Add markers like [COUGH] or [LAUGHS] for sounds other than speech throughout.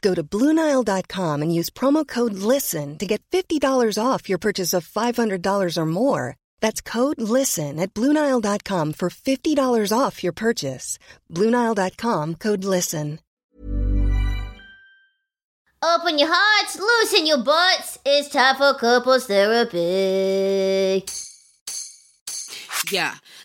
Go to Bluenile.com and use promo code LISTEN to get $50 off your purchase of $500 or more. That's code LISTEN at Bluenile.com for $50 off your purchase. Bluenile.com code LISTEN. Open your hearts, loosen your butts. It's time for couples therapy. Yeah,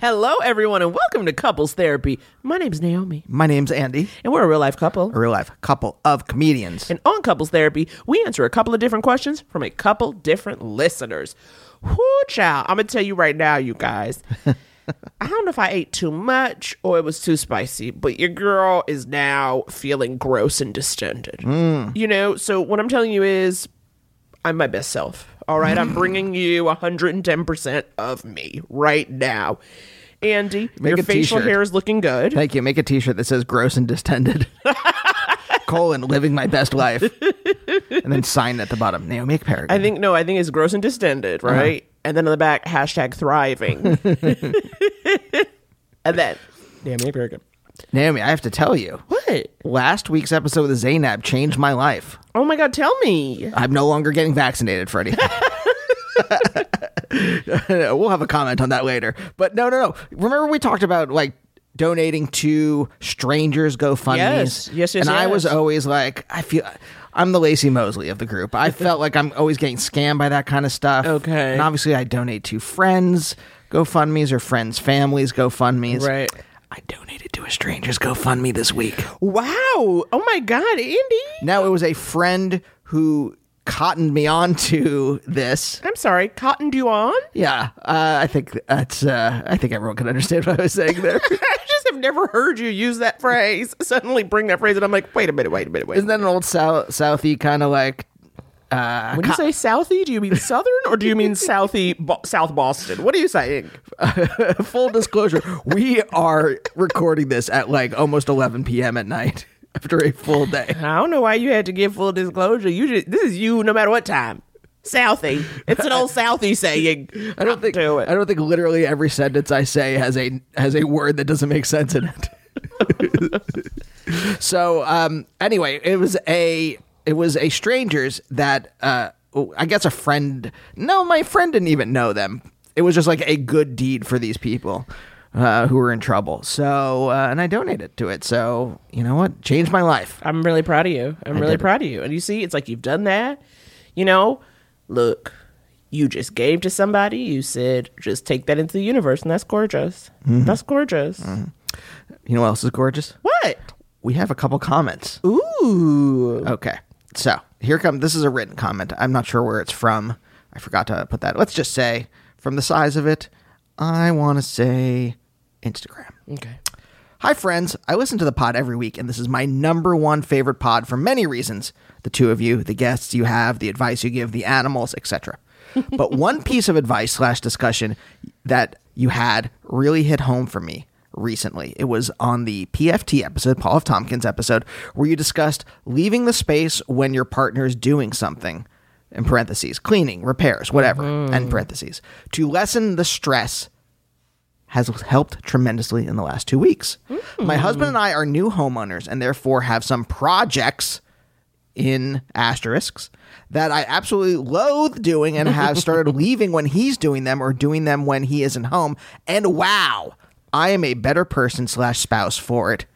Hello, everyone, and welcome to Couples Therapy. My name's Naomi, My name's Andy, and we're a real life couple. a real life couple of comedians. And on Couples Therapy, we answer a couple of different questions from a couple different listeners. Whoo, child. I'm going to tell you right now, you guys. [LAUGHS] I don't know if I ate too much or it was too spicy, but your girl is now feeling gross and distended. Mm. You know, so what I'm telling you is I'm my best self. All right, I'm bringing you 110% of me right now. Andy, Make your a facial t-shirt. hair is looking good. Thank you. Make a T-shirt that says "gross and distended." [LAUGHS] colon living my best life, and then sign at the bottom. Naomi Ekperigin. I think no, I think it's gross and distended, uh-huh. right? And then on the back, hashtag thriving. [LAUGHS] [LAUGHS] and then, damn, maybe very good. Naomi, I have to tell you, What? last week's episode with Zainab changed my life. Oh my god, tell me. I'm no longer getting vaccinated anything. [LAUGHS] [LAUGHS] we'll have a comment on that later. But no, no, no. Remember we talked about like donating to strangers GoFundMe's? Yes. Yes, yes, And I was always like, I feel. I'm the Lacey Mosley of the group. I [LAUGHS] felt like I'm always getting scammed by that kind of stuff. Okay. And obviously, I donate to friends GoFundMe's or friends' families GoFundMe's. Right. I donated to a stranger's GoFundMe this week. Wow. Oh my god, Andy. Now, it was a friend who cottoned me on to this. I'm sorry, cottoned you on? Yeah, uh, I think that's. Uh, I think everyone can understand what I was saying there. [LAUGHS] I just have never heard you use that phrase. Suddenly bring that phrase, and I'm like, wait a minute, wait a minute, wait. Isn't that an old South Southie kind of like? Uh, When you say Southie, do you mean Southern or do you mean [LAUGHS] Southie, Bo- South Boston? What are you saying? [LAUGHS] full disclosure, we are recording this at like almost 11 p.m. at night [LAUGHS] after a full day. I don't know why you had to give full disclosure. You just, this is you no matter what time. Southie. It's an old Southie saying. I don't think Do. I don't think literally every sentence I say has a has a word that doesn't make sense in it. so um anyway, it was a it was a strangers that uh I guess a friend no, my friend didn't even know them. It was just like a good deed for these people uh, who were in trouble. So uh, and I donated to it. So you know what? Changed my life. I'm really proud of you. I'm really did it. proud of you. And you see, it's like you've done that. You know, look, you just gave to somebody. You said, just take that into the universe. And that's gorgeous. Mm-hmm. That's gorgeous. You know what else is gorgeous? What? We have a couple comments. Ooh. Okay. So here come this is a written comment. I'm not sure where it's from. I forgot to put that. Let's just say from the size of it, I want to say Instagram. Okay. Hi, friends. I listen to the pod every week, and this is my number one favorite pod for many reasons. The two of you, the guests you have, the advice you give, the animals, etc. [LAUGHS] but one piece of advice slash discussion that you had really hit home for me recently. It was on the PFT episode, Paul F. Tompkins episode, where you discussed leaving the space when your partner is doing something in parentheses, cleaning, repairs, whatever, mm. end parentheses, to lessen the stress has helped tremendously in the last two weeks. Mm. My husband and I are new homeowners and therefore have some projects in asterisks that I absolutely loathe doing and have started [LAUGHS] leaving when he's doing them or doing them when he isn't home. And wow, I am a better person slash spouse for it.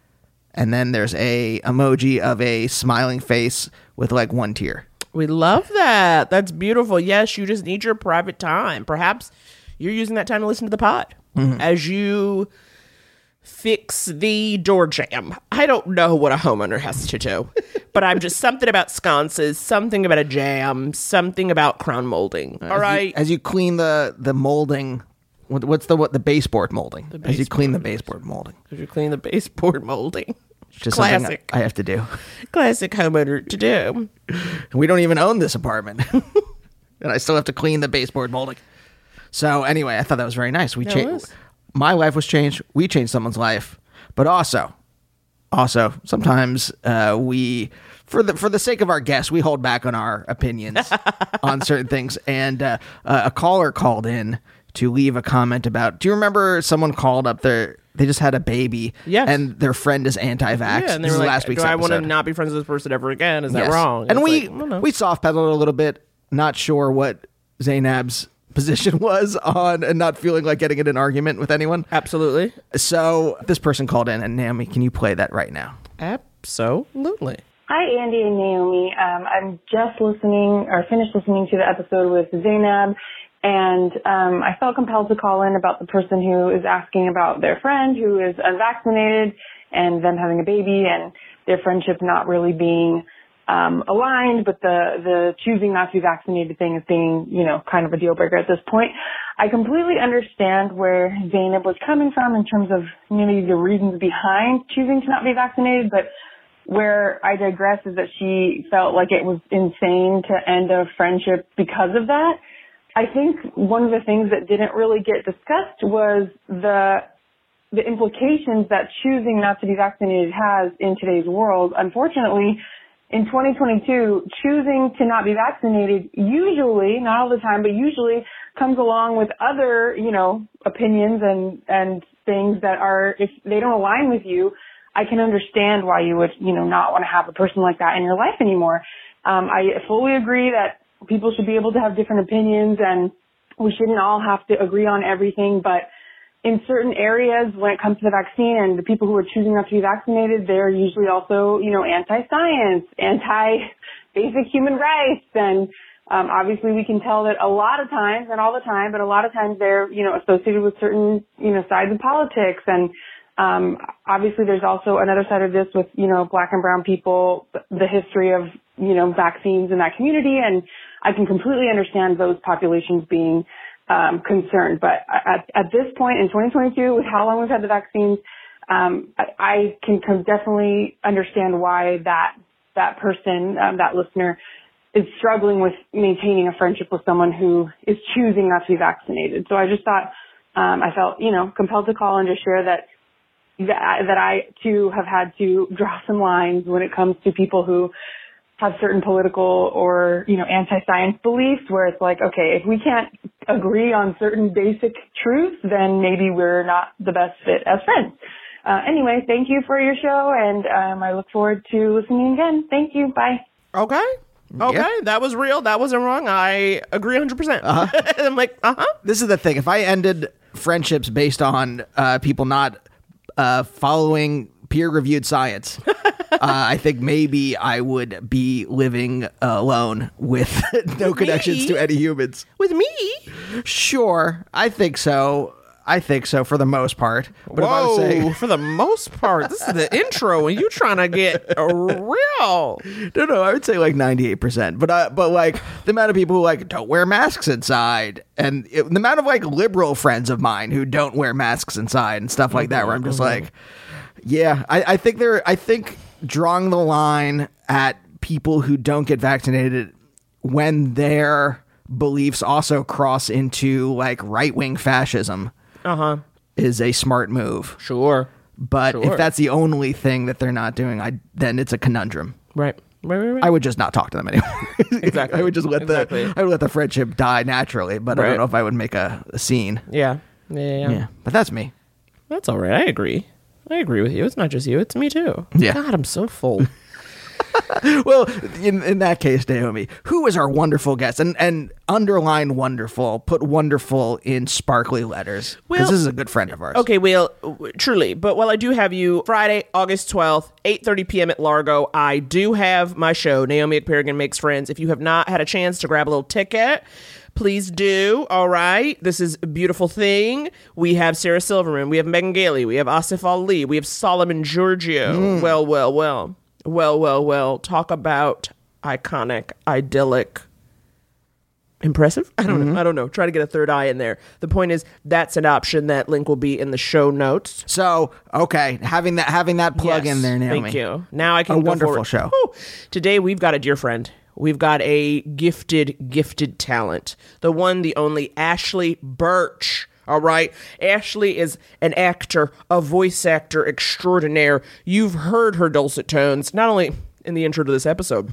And then there's a emoji of a smiling face with like one tear. We love that. That's beautiful. Yes, you just need your private time. Perhaps you're using that time to listen to the pod mm-hmm. as you fix the door jam. I don't know what a homeowner has to do, [LAUGHS] but I'm just something about sconces, something about a jam, something about crown molding. All As you- as you clean the the molding, what, what's the what the baseboard molding? as you clean the baseboard molding, As you clean the baseboard molding. it's just Classic. I have to do. Classic homeowner to do. [LAUGHS] We don't even own this apartment, [LAUGHS] and I still have to clean the baseboard molding. So anyway, I thought that was very nice. We changed. My life was changed. We changed someone's life, but also, also sometimes uh, we, for the for the sake of our guests, we hold back on our opinions [LAUGHS] on certain things. And uh, uh, a caller called in to leave a comment about. Do you remember someone called up their? They just had a baby, Yes. and their friend is anti-vax. Yeah, and they This were like, last week's "Do I want to not be friends with this person ever again? Is that Yes. wrong?" And It's we like, I don't we soft pedaled a little bit, not sure what Zainab's [LAUGHS] position was on and not feeling like getting in an argument with anyone. absolutely, So this person called in, and Naomi, can you play that right now? absolutely. Hi, Andy and Naomi. Um, I'm just listening or finished listening to the episode with Zainab, and um, I felt compelled to call in about the person who is asking about their friend who is unvaccinated and them having a baby and their friendship not really being um, aligned, but the the choosing not to be vaccinated thing is being, you know, kind of a deal breaker at this point. I completely understand where Zainab was coming from in terms of maybe the reasons behind choosing to not be vaccinated, but where I digress is that she felt like it was insane to end a friendship because of that. I think one of the things that didn't really get discussed was the the implications that choosing not to be vaccinated has in today's world. Unfortunately, in 2022, choosing to not be vaccinated usually, not all the time, but usually comes along with other, you know, opinions and, and things that are, if they don't align with you, I can understand why you would, you know, not want to have a person like that in your life anymore. Um, I fully agree that people should be able to have different opinions and we shouldn't all have to agree on everything, but in certain areas when it comes to the vaccine and the people who are choosing not to be vaccinated, they're usually also, you know, anti-science, anti-basic human rights. And um, obviously we can tell that a lot of times, and all the time, but a lot of times they're, you know, associated with certain, you know, sides of politics. And um, obviously there's also another side of this with, you know, black and brown people, the history of, you know, vaccines in that community. And I can completely understand those populations being um, concerned. But at, at this point in 2022, with how long we've had the vaccines, um, I, can definitely understand why that that person, um, that listener, is struggling with maintaining a friendship with someone who is choosing not to be vaccinated. So I just thought um, I felt, you know, compelled to call and just share that that that I too have had to draw some lines when it comes to people who have certain political or, you know, anti-science beliefs where it's like, okay, if we can't agree on certain basic truths, then maybe we're not the best fit as friends. Uh, anyway, thank you for your show and um, I look forward to listening again. Thank you. Bye. Okay. Okay, that was real. That wasn't wrong. I agree 100%. percent [LAUGHS] I'm like, uh huh. This is the thing. If I ended friendships based on uh, people not uh, following peer-reviewed science, [LAUGHS] uh, I think maybe I would be living alone with [LAUGHS] no connections to any humans. With me? Sure, I think so. I think so for the most part. But if I was Whoa, saying for the most part, this is the intro, and you trying to get real. [LAUGHS] no, no, I would say like ninety eight percent. But uh, but like the amount of people who like don't wear masks inside, and it, the amount of like liberal friends of mine who don't wear masks inside and stuff like that, where I'm just like, yeah, I, I think they're I think drawing the line at people who don't get vaccinated when their beliefs also cross into like right wing fascism Uh huh. is a smart move. Sure. But Sure. if that's the only thing that they're not doing, I then it's a conundrum. Right. Right, right, right. I would just not talk to them anymore. [LAUGHS] Exactly. I would just let Exactly. the I would let the friendship die naturally. But I don't know if I would make a, a scene. Yeah, yeah, yeah. Yeah, but that's me. That's all right. I agree. I agree with you. It's not just you. It's me too. Yeah. God, I'm so full. [LAUGHS] Well, in in that case, Naomi, who is our wonderful guest? And and underline wonderful, put wonderful in sparkly letters because Well- this is a good friend of ours. Okay, well, truly, but while I do have you Friday, August 12th, 8:30 p.m. at Largo, I do have my show Naomi at Ekperigin Makes Friends. If you have not had a chance to grab a little ticket, please do. All right. This is a beautiful thing. We have Sarah Silverman, we have Megan Gailey, we have Asif Ali, we have Solomon Georgio. Mm. Well, well, well. Well, well, well. Talk about iconic, idyllic impressive i don't know mm-hmm. i don't know try to get a third eye in there the point is that's an option that link will be in the show notes So okay, having that having that plug Yes, in there, Naomi. thank you now i can A go wonderful forward. show. Whew. today we've got a dear friend we've got a gifted gifted talent the one the only Ashly Burch all right. Ashley is an actor, a voice actor extraordinaire. You've heard her dulcet tones, not only in the intro to this episode,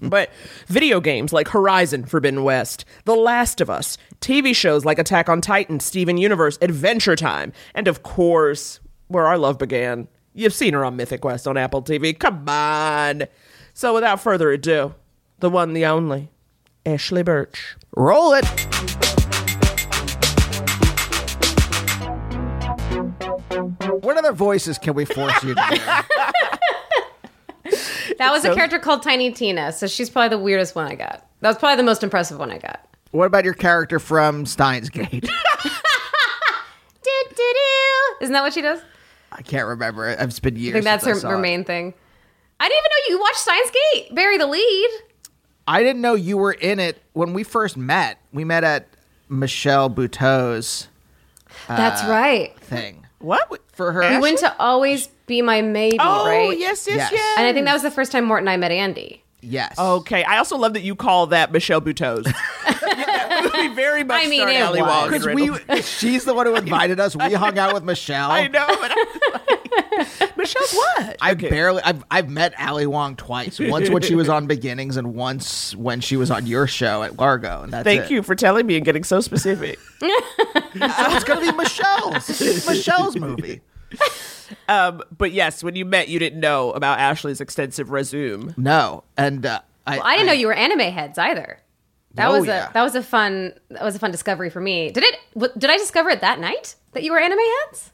[LAUGHS] but video games like Horizon Forbidden West, The Last of Us, TV shows like Attack on Titan, Steven Universe, Adventure Time, and of course, where our love began. You've seen her on Mythic Quest on Apple TV. Come on. So without further ado, the one, the only, Ashly Burch. Roll it. What other voices can we force you to do? [LAUGHS] That was a character called Tiny Tina, so she's probably the weirdest one I got. That was probably the most impressive one I got. What about your character from Steins Gate? [LAUGHS] Do-do-do. Isn't that what she does? I can't remember. It's been years. I think that's since her, I saw her it. main thing. I didn't even know you watched Steins Gate. Barry the lead. I didn't know you were in it when we first met. We met at Michelle Buteau's That's uh, right. thing What? for her. We went to Always Be My Maybe, Oh, right? yes, yes, Yes. yes. And I think that was the first time Morton and I met Andy. yes. Okay, I also love that you call that Michelle Buteau's. [LAUGHS] we very much I mean, start it was. Wong because we she's the one who invited us. We hung out with [LAUGHS] Michelle. I know. [LAUGHS] But [LAUGHS] Michelle's what? I Okay. barely. I've I've met Ali Wong twice. Once when she was on Beginnings, and once when she was on your show at Largo. And that's Thank it. you for telling me and getting so specific. [LAUGHS] So it's gonna be Michelle's. It's Michelle's movie. um, but yes, when you met, you didn't know about Ashly's extensive resume. No, and uh, I, Well, I didn't know you were anime heads either. That Oh, was yeah. a that was a fun that was a fun discovery for me. Did it? w- Did I discover it that night that you were anime heads?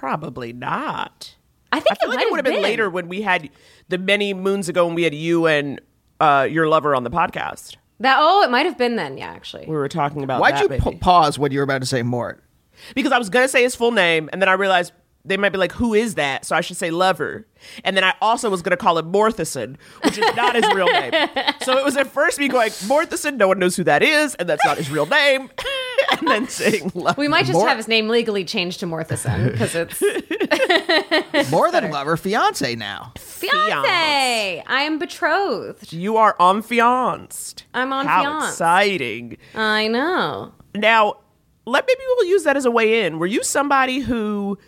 Probably not. I think I feel it like it would have been later when we had the many moons ago when we had you and uh, your lover on the podcast. That oh, it might have been then. Yeah, actually. We were talking about Why'd that, you maybe. pa- pause when you were about to say Mort? because I was gonna say his full name, and then I realized they might be like, "Who is that?" So I should say Lover, and then I also was gonna call him Morthison, which is not his real name. [LAUGHS] So it was at first me going Morthison, no one knows who that is, and that's not his real name, [LAUGHS] and then saying Lover. we might just Mor- have his name legally changed to Morthison because it's [LAUGHS] More than lover, fiance now. fiance. I am betrothed. You are on fianced. I'm on How fianced. exciting! I know. Now, let maybe we'll use that as a way in. Were you somebody who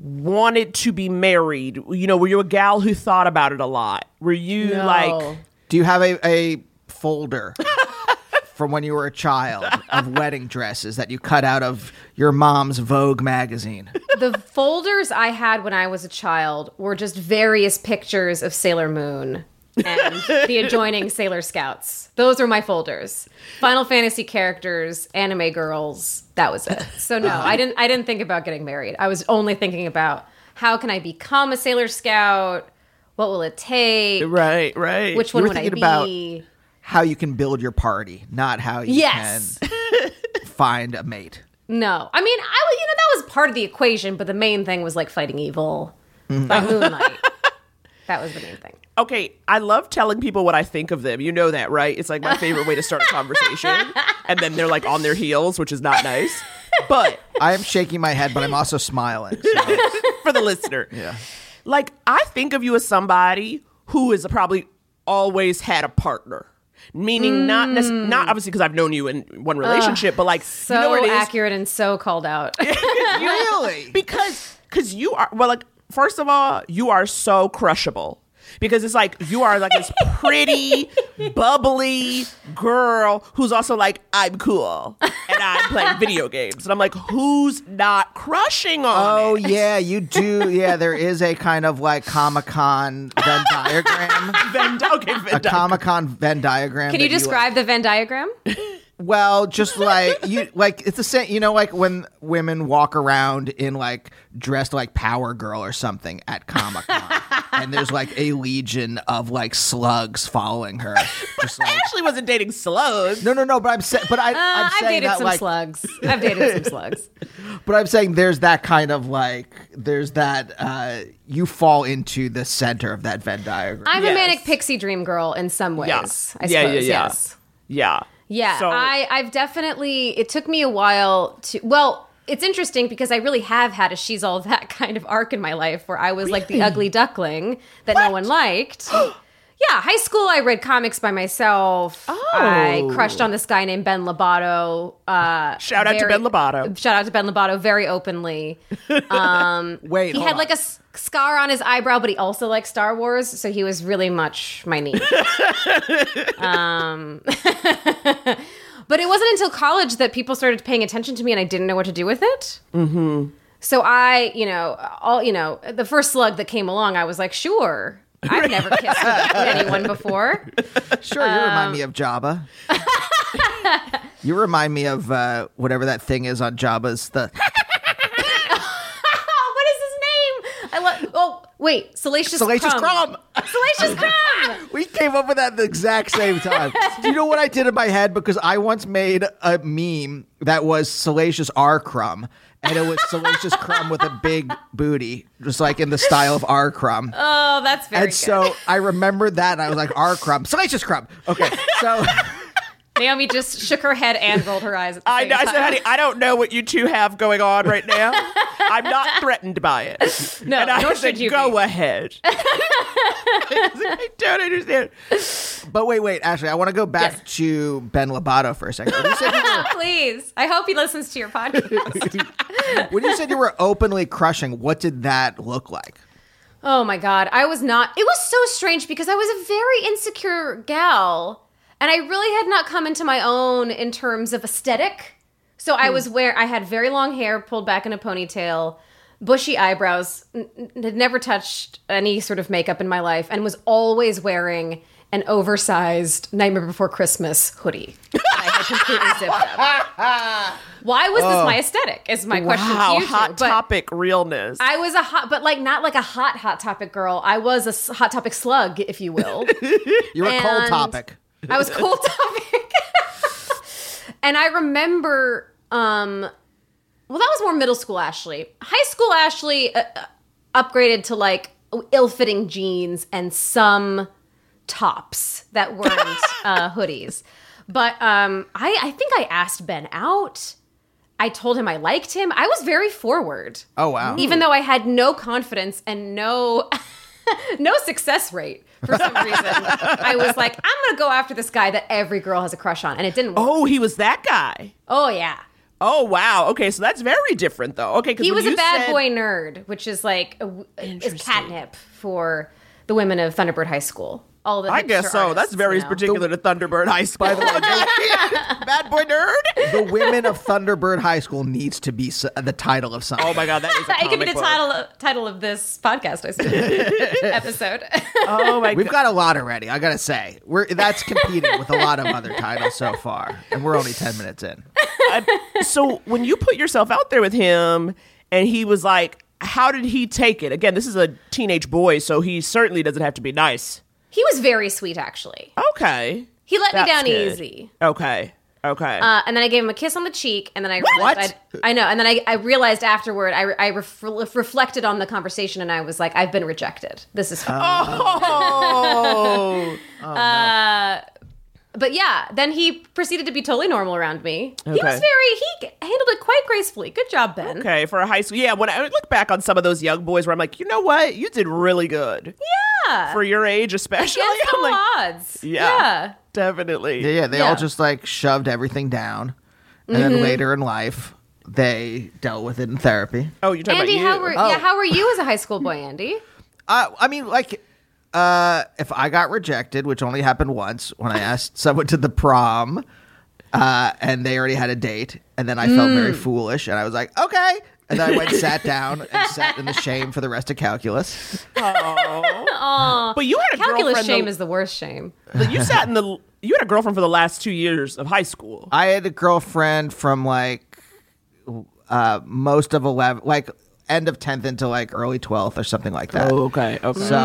wanted to be married? You know, were you a gal who thought about it a lot? Were you No. like? Do you have a, a folder [LAUGHS] from when you were a child of wedding dresses that you cut out of your mom's Vogue magazine? the folders I had when I was a child were just various pictures of Sailor Moon and the adjoining Sailor Scouts. Those were my folders. Final Fantasy characters, anime girls. That was it. So no, I didn't. I didn't think about getting married. I was only thinking about how can I become a Sailor Scout. What will it take? Right, right. Which one were would I thinking about- be? How you can build your party, not how you Yes. can [LAUGHS] find a mate. No, I mean, I was- you know that was part of the equation, but the main thing was like fighting evil by moonlight. That was the main thing. okay, I love telling people what I think of them. You know that, right? It's like my favorite way to start a [LAUGHS] conversation. and then they're like on their heels, which is not nice. But [LAUGHS] I am shaking my head, but I'm also smiling. so- [LAUGHS] for the listener, yeah. like I think of you as somebody who has probably always had a partner. Meaning not necess- mm. not obviously because I've known you in one relationship, but like So you know what it is? accurate and so called out. Really? because because you are well like first of all you are so crushable because it's like you are like this pretty, [LAUGHS] bubbly girl who's also like I'm cool and I'm playing [LAUGHS] video games, and I'm like, who's not crushing on? Oh it? yeah, you do. Yeah, there is a kind of like Comic Con Venn diagram. [LAUGHS] Venn, okay, Venn a diagram. Comic Con Venn diagram. Can you that like- describe the Venn diagram? Well, just like you, like it's the same. You know, like when women walk around in like dressed like Power Girl or something at Comic Con, and there's like a legion of like slugs following her. Just I like actually wasn't dating slugs. no, no, no. But I'm saying, but I, Uh, I'm I've dated that some like, slugs. I've dated some slugs. [LAUGHS] but I'm saying there's that kind of like there's that uh you fall into the center of that Venn diagram. I'm Yes. a manic pixie dream girl in some ways. Yeah. I suppose. Yeah, yeah, yeah. Yes. Yeah. Yeah, So- I, I've definitely. It took me a while to. Well, it's interesting because I really have had a she's all that [LAUGHS] kind of arc in my life where I was like the ugly duckling that no one liked. [GASPS] yeah, high school I read comics by myself. Oh. I crushed on this guy named Ben Lobato. Uh, Shout out to Ben Lobato. Shout out to Ben Lobato very openly. [LAUGHS] Wait, He had on. like a s- scar on his eyebrow, but he also liked Star Wars, so he was really much my niece. [LAUGHS] um, but it wasn't until college that people started paying attention to me, and I didn't know what to do with it. Mm-hmm. So I, you know, all you know, the first slug that came along, I was like, sure. I've never [LAUGHS] kissed anyone before. Sure, you Um, remind me of Jabba. [LAUGHS] you remind me of uh, whatever that thing is on Jabba's the what is his name? I love. Oh, wait, Salacious, Salacious Crumb. Crumb. Salacious [LAUGHS] Crumb. We came up with that at the exact same time. Do you know what I did in my head? Because I once made a meme that was Salacious R. Crumb. And it was Salacious Crumb with a big booty, just like in the style of R. Crumb. Oh, that's very and good. so I remembered that and I was like, R. Crumb, Salacious Crumb. Okay, so [LAUGHS] Naomi just shook her head and rolled her eyes. At the I, same I said, honey, I don't know what you two have going on right now. I'm not [LAUGHS] threatened by it. No, and I nor said, should you go be. ahead. [LAUGHS] I don't understand. but wait, wait, Ashly, I want to go back Yes. to Ben Labato for a second. When you said you were [LAUGHS] Please. I hope he listens to your podcast. when you said you were openly crushing, what did that look like? oh my God. I was not. It was so strange because I was a very insecure gal. And I really had not come into my own in terms of aesthetic. So I hmm. was where I had very long hair pulled back in a ponytail, bushy eyebrows, n- had never touched any sort of makeup in my life, and was always wearing an oversized Nightmare Before Christmas hoodie. I had completely zipped up. Why was this my oh. aesthetic? Is my question Wow, to you. two. hot But topic realness. I was a hot, but like not like a hot hot topic girl. I was a s- hot topic slug, if you will. [LAUGHS] You were a cold And- topic. I was cool [LAUGHS] topic. [LAUGHS] and I remember, um, well, that was more middle school Ashly. High school Ashly uh, uh, upgraded to like ill fitting jeans and some tops that weren't [LAUGHS] uh, hoodies. But um, I, I think I asked Ben out. I told him I liked him. I was very forward. Oh wow. Even though I had no confidence and no no success rate for some reason. I was like, I'm gonna go after this guy that every girl has a crush on, and it didn't work. oh, he was that guy. Oh, yeah, Oh wow. Okay, so that's very different though. Okay, he was a bad said- boy nerd, which is like a, is catnip for the women of Thunderbird High School. All the I guess so. artists, That's very you know. particular to Thunderbird High School. By the way, [LAUGHS] bad boy nerd. the women of Thunderbird High School needs to be s- the title of something. Oh my god, that is a [LAUGHS] It could be the book. title of, title of this podcast, I [LAUGHS] episode. Oh my god. We've god. got a lot already. I gotta say, we're that's competing with a lot of other titles so far, and we're only ten minutes in. so when you put yourself out there with him and he was like how did he take it again this is a teenage boy so he certainly doesn't have to be nice he was very sweet, actually. okay He let me down good. easy. okay okay Uh, and then I gave him a kiss on the cheek, and then I realized What? I'd- I know, and then I, I realized afterward, I, I ref- reflected on the conversation, and I was like, I've been rejected. This is fine. oh [LAUGHS] But yeah, then he proceeded to be totally normal around me. He was very, he handled it quite gracefully. Good job, Ben. okay for a high school yeah when i look back on some of those young boys where i'm like you know what you did really good Yeah. for your age especially Against [LAUGHS] i'm all like odds. yeah, yeah. definitely Yeah, yeah. They Yeah. all just like shoved everything down, and then later in life, they dealt with it in therapy. oh you're talking Andy, about you how were Oh. yeah, how were you as a high school boy, Andy? Uh, I mean, like, uh, if I got rejected, which only happened once when I asked [LAUGHS] someone to the prom, uh, and they already had a date, and then I felt very foolish, and I was like, okay. And then I went and [LAUGHS] sat down and sat in the shame for the rest of calculus. But you had a Calculus girlfriend. shame the- is the worst shame. but you sat in the. You had a girlfriend for the last two years of high school. I had a girlfriend from like uh, most of 11, like end of 10th into like early 12th or something like that. Oh, okay. Okay. So,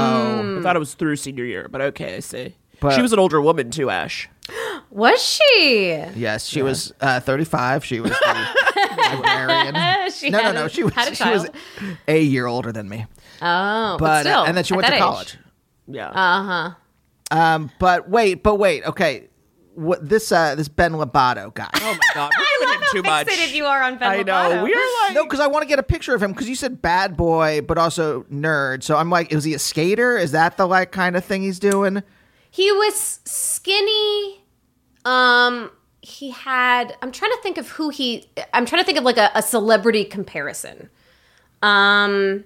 I thought it was through senior year, but okay, I see. But- she was an older woman too, Ash. [GASPS] Was she? yes, she was uh, 35. She was the [LAUGHS] librarian. she no, no, had no. a- She was, had a she was child. a year older than me. Oh, but, But, uh, still, and then she at went to that age. college. Yeah. Uh-huh. Um, but wait, but wait. Okay. What this uh this Ben Lobato guy. oh my god, we're [LAUGHS] I giving love him how too much. fixated you are on Ben I know. Lovato. We are like No, because I want to get a picture of him because you said bad boy, but also nerd. So I'm like, is he a skater? Is that the like kind of thing he's doing? He was skinny. Um, he had. I'm trying to think of who he. I'm trying to think of like a, a celebrity comparison. Um,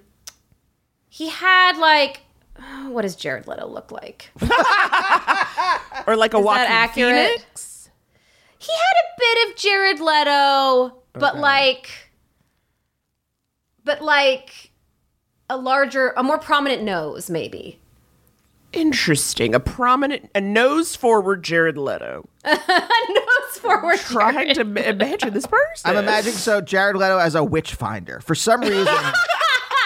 he had like. [SIGHS] What does Jared Leto look like? [LAUGHS] or like a Is Joaquin that accurate? Phoenix. He had a bit of Jared Leto, but like, but like a larger, a more prominent nose, maybe. Interesting. A prominent, a nose forward Jared Leto. [LAUGHS] nose forward. Trying to ma- imagine this person. I'm imagining so Jared Leto as a witch finder. For some reason, [LAUGHS]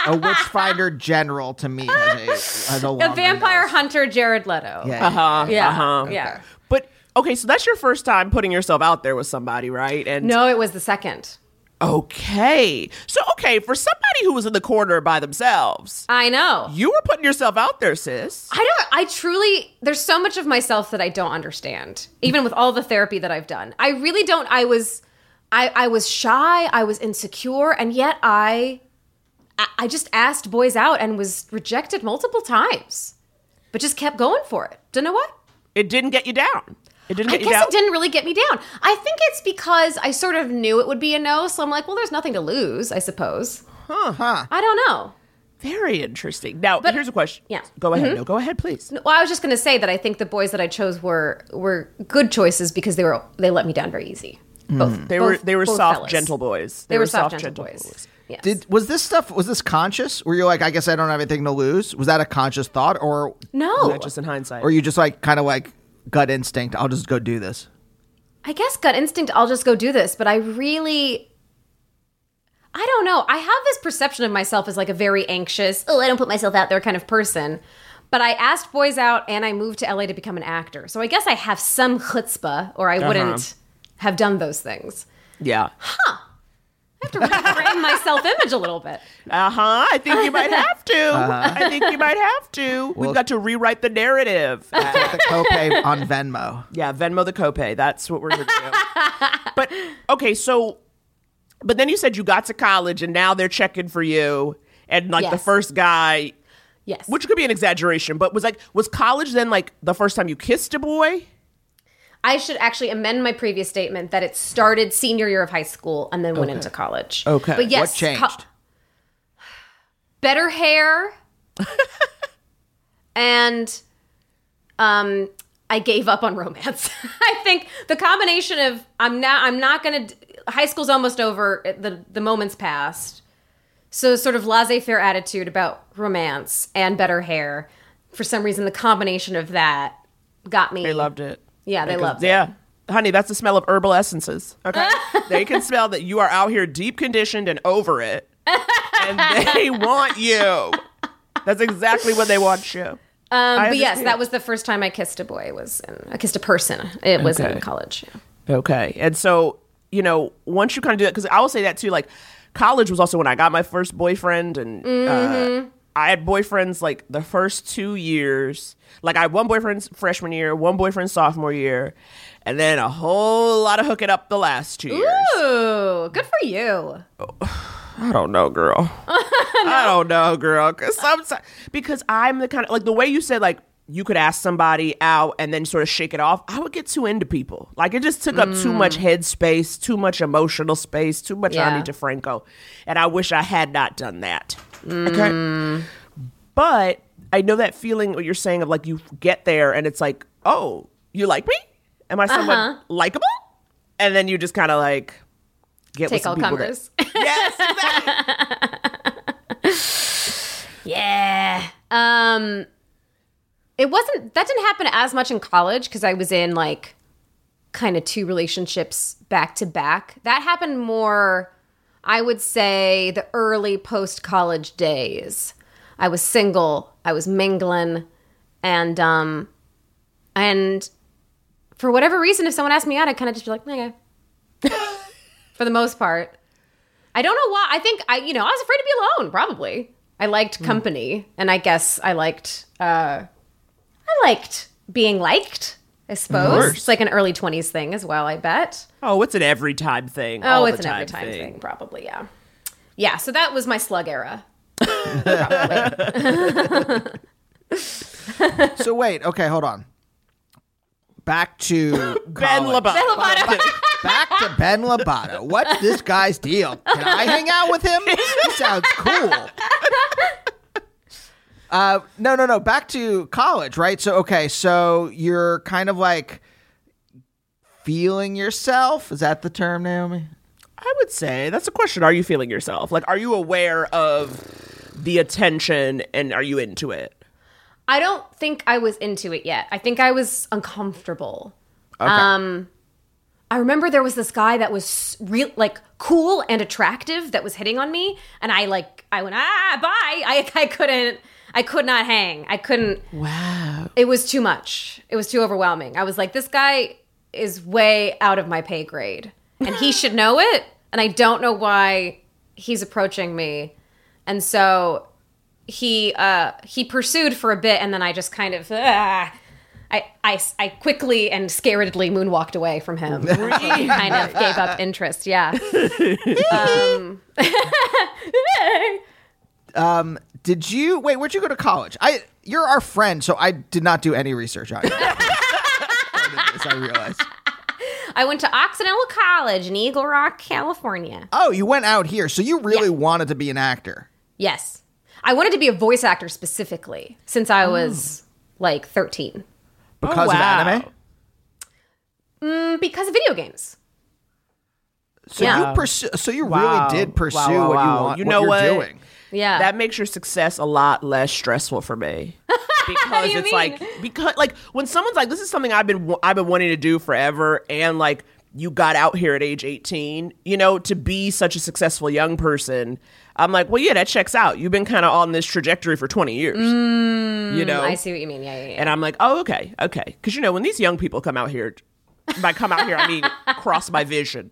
a witch finder general to me has a, has a, A vampire nose. hunter, Jared Leto. Yeah. Uh-huh. Yeah. Uh-huh. Yeah. But okay, so that's your first time putting yourself out there with somebody, right? And No, it was the second. okay, so okay, for somebody who was in the corner by themselves, I know. you were putting yourself out there, sis. I don't, I truly, there's so much of myself that I don't understand, even with all the therapy that I've done. I really don't, I was, I, I was shy, I was insecure, and yet I, I- I just asked boys out and was rejected multiple times, but just kept going for it. Don't know what? It didn't get you down. It didn't I get you guess down. it didn't really get me down. I think it's because I sort of knew it would be a no, so I'm like, well, there's nothing to lose, I suppose. Huh, huh. I don't know. Very interesting. Now, But- here's a question. yeah. Mm-hmm. Go ahead. No, go ahead, please. Well, I was just going to say that I think the boys that I chose were were good choices because they were they let me down very easy. Both They were they were soft, fellas. gentle boys. They, were soft, gentle, boys. Yes. Did was this stuff was this conscious? Were you like, I guess I don't have anything to lose? Was that a conscious thought, or no, Not just in hindsight. or you just like kind of like gut instinct? I'll just go do this. I guess gut instinct. I'll just go do this, but I really. I don't know. I have this perception of myself as like a very anxious, oh, I don't put myself out there kind of person. But I asked boys out and I moved to LA to become an actor. So I guess I have some chutzpah, or I uh-huh. wouldn't have done those things. yeah. I have to reframe my self image a little bit. Uh huh. I think you might have to. Uh-huh. I think you might have to. We've got to rewrite the narrative. Take the copay on Venmo. yeah, Venmo the copay. That's what we're here to do. but okay, so, but then you said you got to college and now they're checking for you, and like the first guy, Yes. which could be an exaggeration, but was like was college then like the first time you kissed a boy? I should actually amend my previous statement that it started senior year of high school and then went into college. Okay. But yes, what changed? co- better hair, [LAUGHS] and um, I gave up on romance. [LAUGHS] I think the combination of I'm now I'm not gonna. High school's almost over. The the moments passed. So sort of laissez-faire attitude about romance and better hair. For some reason, the combination of that got me. They loved it. Yeah, they loved it. Yeah. Honey, that's the smell of herbal essences. Okay. [LAUGHS] they can smell that you are out here deep conditioned and over it. and they [LAUGHS] want you. That's exactly what they want you. Um, but yes, that was the first time I kissed a boy. Was in, I kissed a person. It was Okay. in college. yeah. Okay. And so, you know, once you kind of do that, because I will say that too, like, college was also when I got my first boyfriend, and uh, I had boyfriends like the first two years. Like, I had one boyfriend freshman year, one boyfriend sophomore year, and then a whole lot of hooking up the last two years. Ooh, good for you. [SIGHS] I don't know, girl. [LAUGHS] I don't know, girl. Because sometimes, because I'm the kind of like the way you said, like you could ask somebody out and then sort of shake it off. I would get too into people. Like it just took up too mm. much head space, too much emotional space, too much Yeah. Ani DiFranco, and I wish I had not done that. Okay, but I know that feeling what you're saying of like you get there and it's like, oh, you like me? Am I someone Uh-huh. likable? And then you just kind of like get with Take some all people that- comers. [LAUGHS] yes, exactly. Yeah. Um it wasn't that didn't happen as much in college cuz I was in like kind of two relationships back to back. That happened more I would say the early post college days. I was single, I was mingling and um and for whatever reason if someone asked me out I'd kind of just be like, "Okay." [LAUGHS] for the most part. I don't know why. I think I, you know, I was afraid to be alone. Probably, I liked Hmm. company, and I guess I liked, uh, I liked being liked. I suppose it's like an early twenties thing as well. I bet. Oh, it's an every time thing. Oh, all it's the an every time time thing. probably. Yeah, yeah. So that was my slug era. [LAUGHS] So wait, okay, hold on. Back to Ben college. Lovato. [LAUGHS] Back to Ben Lovato. What's this guy's deal? Can I hang out with him? He sounds cool. [LAUGHS] Uh, no, no, no. Back to college, right? So, okay, so you're kind of like feeling yourself. Is that the term, Naomi? I would say that's a question. Are you feeling yourself? Like, are you aware of the attention and are you into it? I don't think I was into it yet. I think I was uncomfortable. Okay. Um, I remember there was this guy that was real, like cool and attractive that was hitting on me, and I like I went ah bye. [LAUGHS] I I couldn't. I could not hang. I couldn't. wow. It was too much. It was too overwhelming. I was like, this guy is way out of my pay grade, and he should know it. And I don't know why he's approaching me. And so he uh he pursued for a bit, and then I just kind of. ah, I, I, I quickly and scaredly moonwalked away from him. [LAUGHS] kind of gave up interest. Yeah. [LAUGHS] um, [LAUGHS] Did you wait? Where'd you go to college? I you're our friend, so I did not do any research on you. [LAUGHS] I did this, I realized. I went to Occidental College in Eagle Rock, California. Oh, you went out here, so you really wanted to be an actor. Yes. I wanted to be a voice actor specifically since I was like 13 Because wow. of anime? Mm, because of video games. So Yeah. you pursue so you Wow. really did pursue Wow, wow, what you want You what know you're what? doing. Yeah. That makes your success a lot less stressful for me. [LAUGHS] Because it's mean? like because like when someone's like this is something I've been I've been wanting to do forever and like you got out here at age 18, you know, to be such a successful young person. I'm like, well, yeah, that checks out. You've been kind of on this trajectory for 20 years. you know, Mm, I see what you mean. Yeah, yeah, yeah. And I'm like, oh, okay, okay. Because, you know, when these young people come out here, by come out here, I mean [LAUGHS] cross my vision,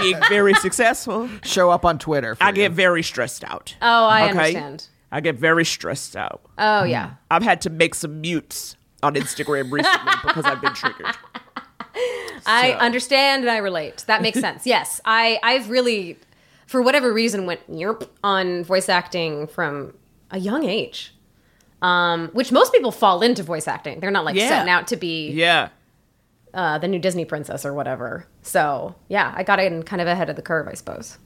being very successful, Show up on Twitter. For I you. get very stressed out. oh, I okay? understand. I get very stressed out. Oh, yeah. I've had to make some mutes on Instagram recently [LAUGHS] because I've been triggered. I understand and I relate. That makes sense. [LAUGHS] Yes. I, I've really, for whatever reason, went yerp on voice acting from a young age. Um, which most people fall into voice acting. They're not like Yeah. setting out to be Yeah. Uh, the new Disney princess or whatever. So yeah, I got in kind of ahead of the curve, I suppose.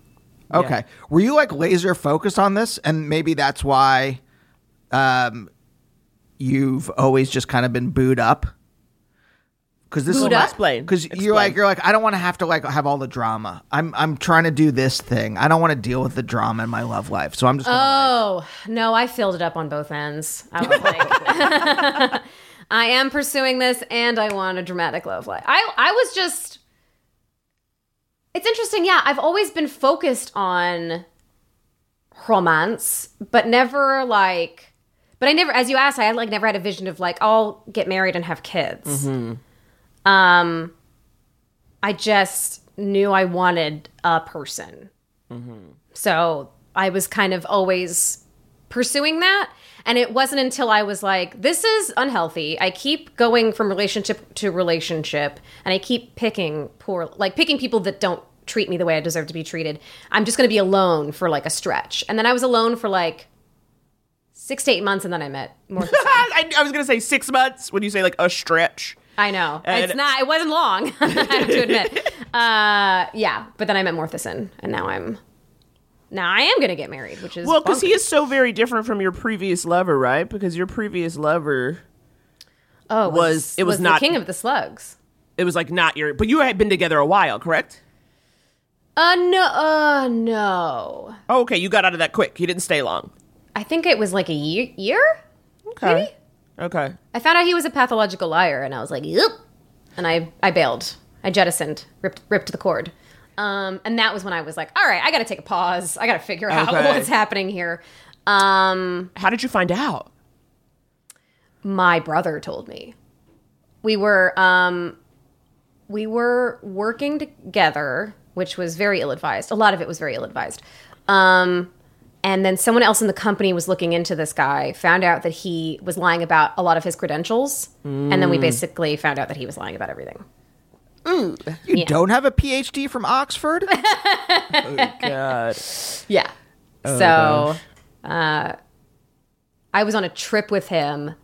Okay. Were you like laser focused on this and maybe that's why um you've always just kind of been booed up? Cuz this Booed is up? Explain. Cuz you're like you're like I don't want to have to like have all the drama. I'm I'm trying to do this thing. I don't want to deal with the drama in my love life. So I'm just gonna, like, Oh no, I filled it up on both ends. I was like, [LAUGHS] [LAUGHS] I am pursuing this, and I want a dramatic love life. I I was just. It's interesting, yeah. I've always been focused on romance, but never like. But I never, as you asked, I had like never had a vision of like I'll get married and have kids. Mm-hmm. Um, I just knew I wanted a person. Mm-hmm. So I was kind of always pursuing that. And it wasn't until I was like, this is unhealthy. I keep going from relationship to relationship and I keep picking poor, like picking people that don't treat me the way I deserve to be treated. I'm just going to be alone for like a stretch. And then I was alone for like six to eight months and then I met more. [LAUGHS] I, I was going to say six months when you say like a stretch. I know. And- it's not, it wasn't long, [LAUGHS] I have to admit. [LAUGHS] Uh, yeah. But then I met Morthison and now I'm now I am going to get married, which is Well, because he is so very different from your previous lover, right? Because your previous lover, oh was- it was the not- king of the slugs. it was like not your, but you had been together a while, correct? Uh no, uh no. Oh, okay, you got out of that quick. You didn't stay long. I think it was like a year. year? Okay. Maybe? Okay. I found out he was a pathological liar, and I was like, "Yep," and I I bailed. I jettisoned, ripped ripped the cord. Um, and that was when I was like, "All right, I got to take a pause. I got to figure out Okay. what's happening here." Um, How did you find out? my brother told me we were um we were working together which was very ill-advised a lot of it was very ill-advised um and then someone else in the company was looking into this guy found out that he was lying about a lot of his credentials and then we basically found out that he was lying about everything You Yeah. don't have a PhD from Oxford? [LAUGHS] Oh, God. yeah so uh i was on a trip with him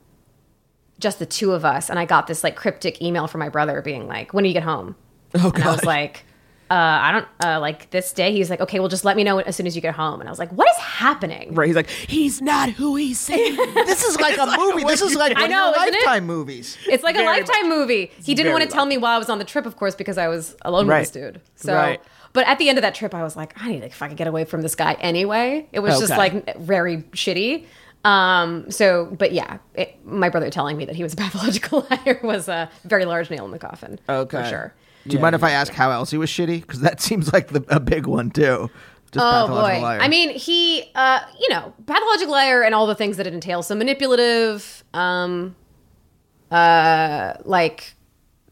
just the two of us and i got this like cryptic email from my brother being like when do you get home Oh, And I was like, uh, I don't uh, like this day. He's like, okay, well, just let me know as soon as you get home. And I was like, what is happening? Right. He's like, he's not who he said. [LAUGHS] this is like a movie. This is like I know, of your isn't it? lifetime movies. It's like a Very lifetime movie. He didn't want to tell me while I was on the trip, of course, because I was alone Right. with this dude. So, Right. but at the end of that trip, I was like, I need to fucking get away from this guy anyway. It was just like very shitty. Um, so, but yeah, it, my brother telling me that he was a [LAUGHS] pathological liar was a very large nail in the coffin. Okay. For sure. Do you mind if I ask how else he was shitty? Because that [LAUGHS] seems like the, a big one too. Just Oh boy! liar. I mean, he, uh, you know, pathological liar and all the things that it entails. So manipulative, um, uh, like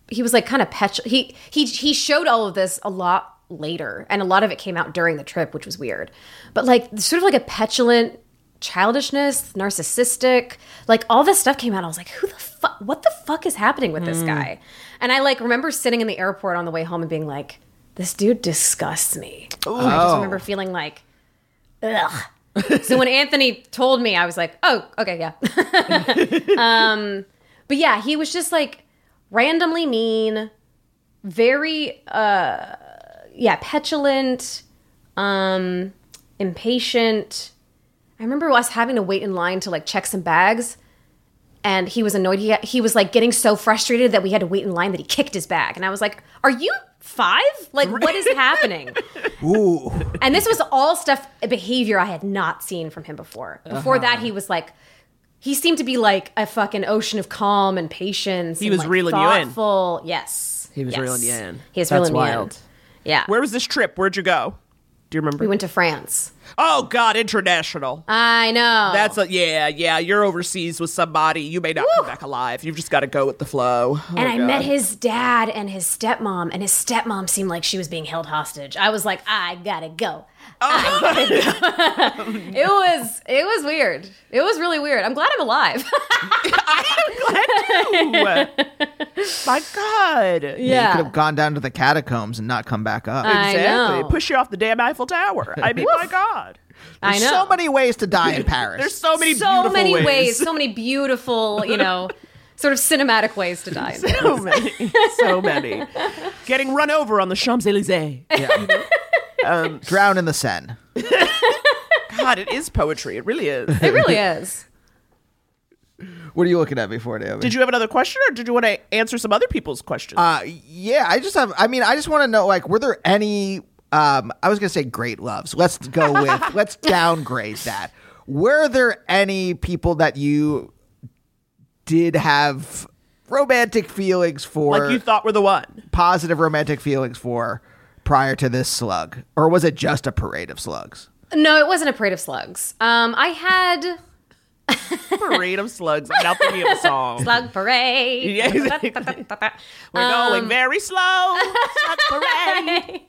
he was like kind of petulant. He he he showed all of this a lot later, and a lot of it came out during the trip, which was weird. But like sort of like a petulant childishness, narcissistic, like all this stuff came out. I was like, who the fuck? What the fuck is happening with this guy? And I like remember sitting in the airport on the way home and being like, this dude disgusts me. And I just remember feeling like, ugh. so when Anthony told me, I was like, oh, okay, yeah. [LAUGHS] um, but yeah, he was just like randomly mean, very, uh, yeah, petulant, um, impatient. I remember us having to wait in line to like check some bags. And he was annoyed. He, he was like getting so frustrated that we had to wait in line that he kicked his bag. And I was like, Are you five? Like, what is happening? [LAUGHS] Ooh. And this was all stuff, behavior I had not seen from him before. Before that, uh-huh. he was like, he seemed to be like a fucking ocean of calm and patience. He and, was like, reeling you in. thoughtful. Yes, He was Yes. reeling you in. He was That's reeling me wild. in. Yeah, Where was this trip? Where'd you go? Do you remember? we went to France. Oh God, international. I know. That's a yeah, yeah. You're overseas with somebody. You may not come back alive. You've just got to go with the flow. Oh, and I God. met his dad and his stepmom, and his stepmom seemed like she was being held hostage. I was like, I gotta go. Oh, I [LAUGHS] gotta go. [LAUGHS] it was it was weird. It was really weird. I'm glad I'm alive. [LAUGHS] Ooh. My God. You yeah. You could have gone down to the catacombs and not come back up. I Exactly. know. Push you off the damn Eiffel Tower. I mean, my God. I know. so many ways to die in [LAUGHS] Paris. There's so many so beautiful many ways. ways. so [LAUGHS] many beautiful, you know, sort of cinematic ways to die. So many. So many. Getting run over on the Champs Elysees. Yeah. [LAUGHS] Drown in the Seine. God, it is poetry. It really is. It really is. What are you looking at before, Naomi? Did you have another question, or did you want to answer some other people's questions? Uh, yeah, I just have. I mean, I just want to know, like, were there any? Um, I was gonna say great loves. Let's go with. [LAUGHS] let's downgrade that. Were there any people that you did have romantic feelings for? like you thought were the one. positive romantic feelings for prior to this slug, or was it just a parade of slugs? No, it wasn't a parade of slugs. Um, I had Parade of slugs. Now thinking of a song. slug parade. Yeah, exactly. We're going very slow. Slug [LAUGHS] parade.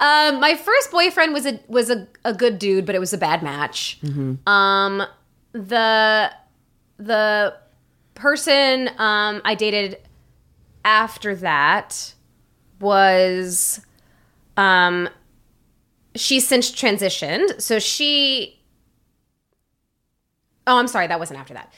Um, my first boyfriend was a was a, a good dude, but it was a bad match. Um, the the person um, I dated after that was um, she's since transitioned, so she. Oh, I'm sorry, that wasn't after that.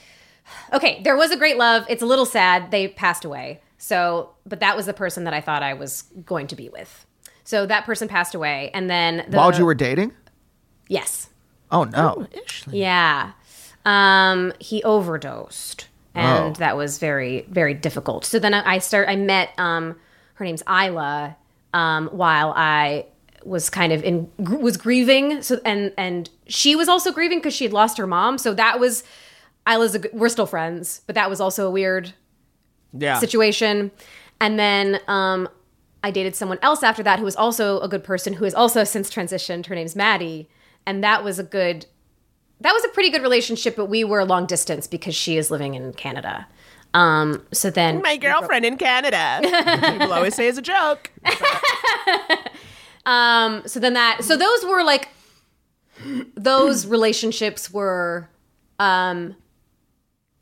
Okay, there was a great love. It's a little sad. They passed away. So, but that was the person that I thought I was going to be with. So that person passed away, and then the, While you were dating? yes, Oh no. yeah, um, he overdosed, and Oh. that was very very difficult. So then I start. I met um, her name's Isla um, while I was kind of in was grieving. So and and she was also grieving because she had lost her mom. So that was Isla's. A, we're still friends, but that was also a weird Yeah. situation. And then um, I dated someone else after that who was also a good person who has also since transitioned. Her name's Maddie. And that was a good, that was a pretty good relationship, but we were long distance because she is living in Canada. Um, so then, My girlfriend in Canada. [LAUGHS] People always say it's a joke. [LAUGHS] um, so then that, so those were like, those relationships were, um,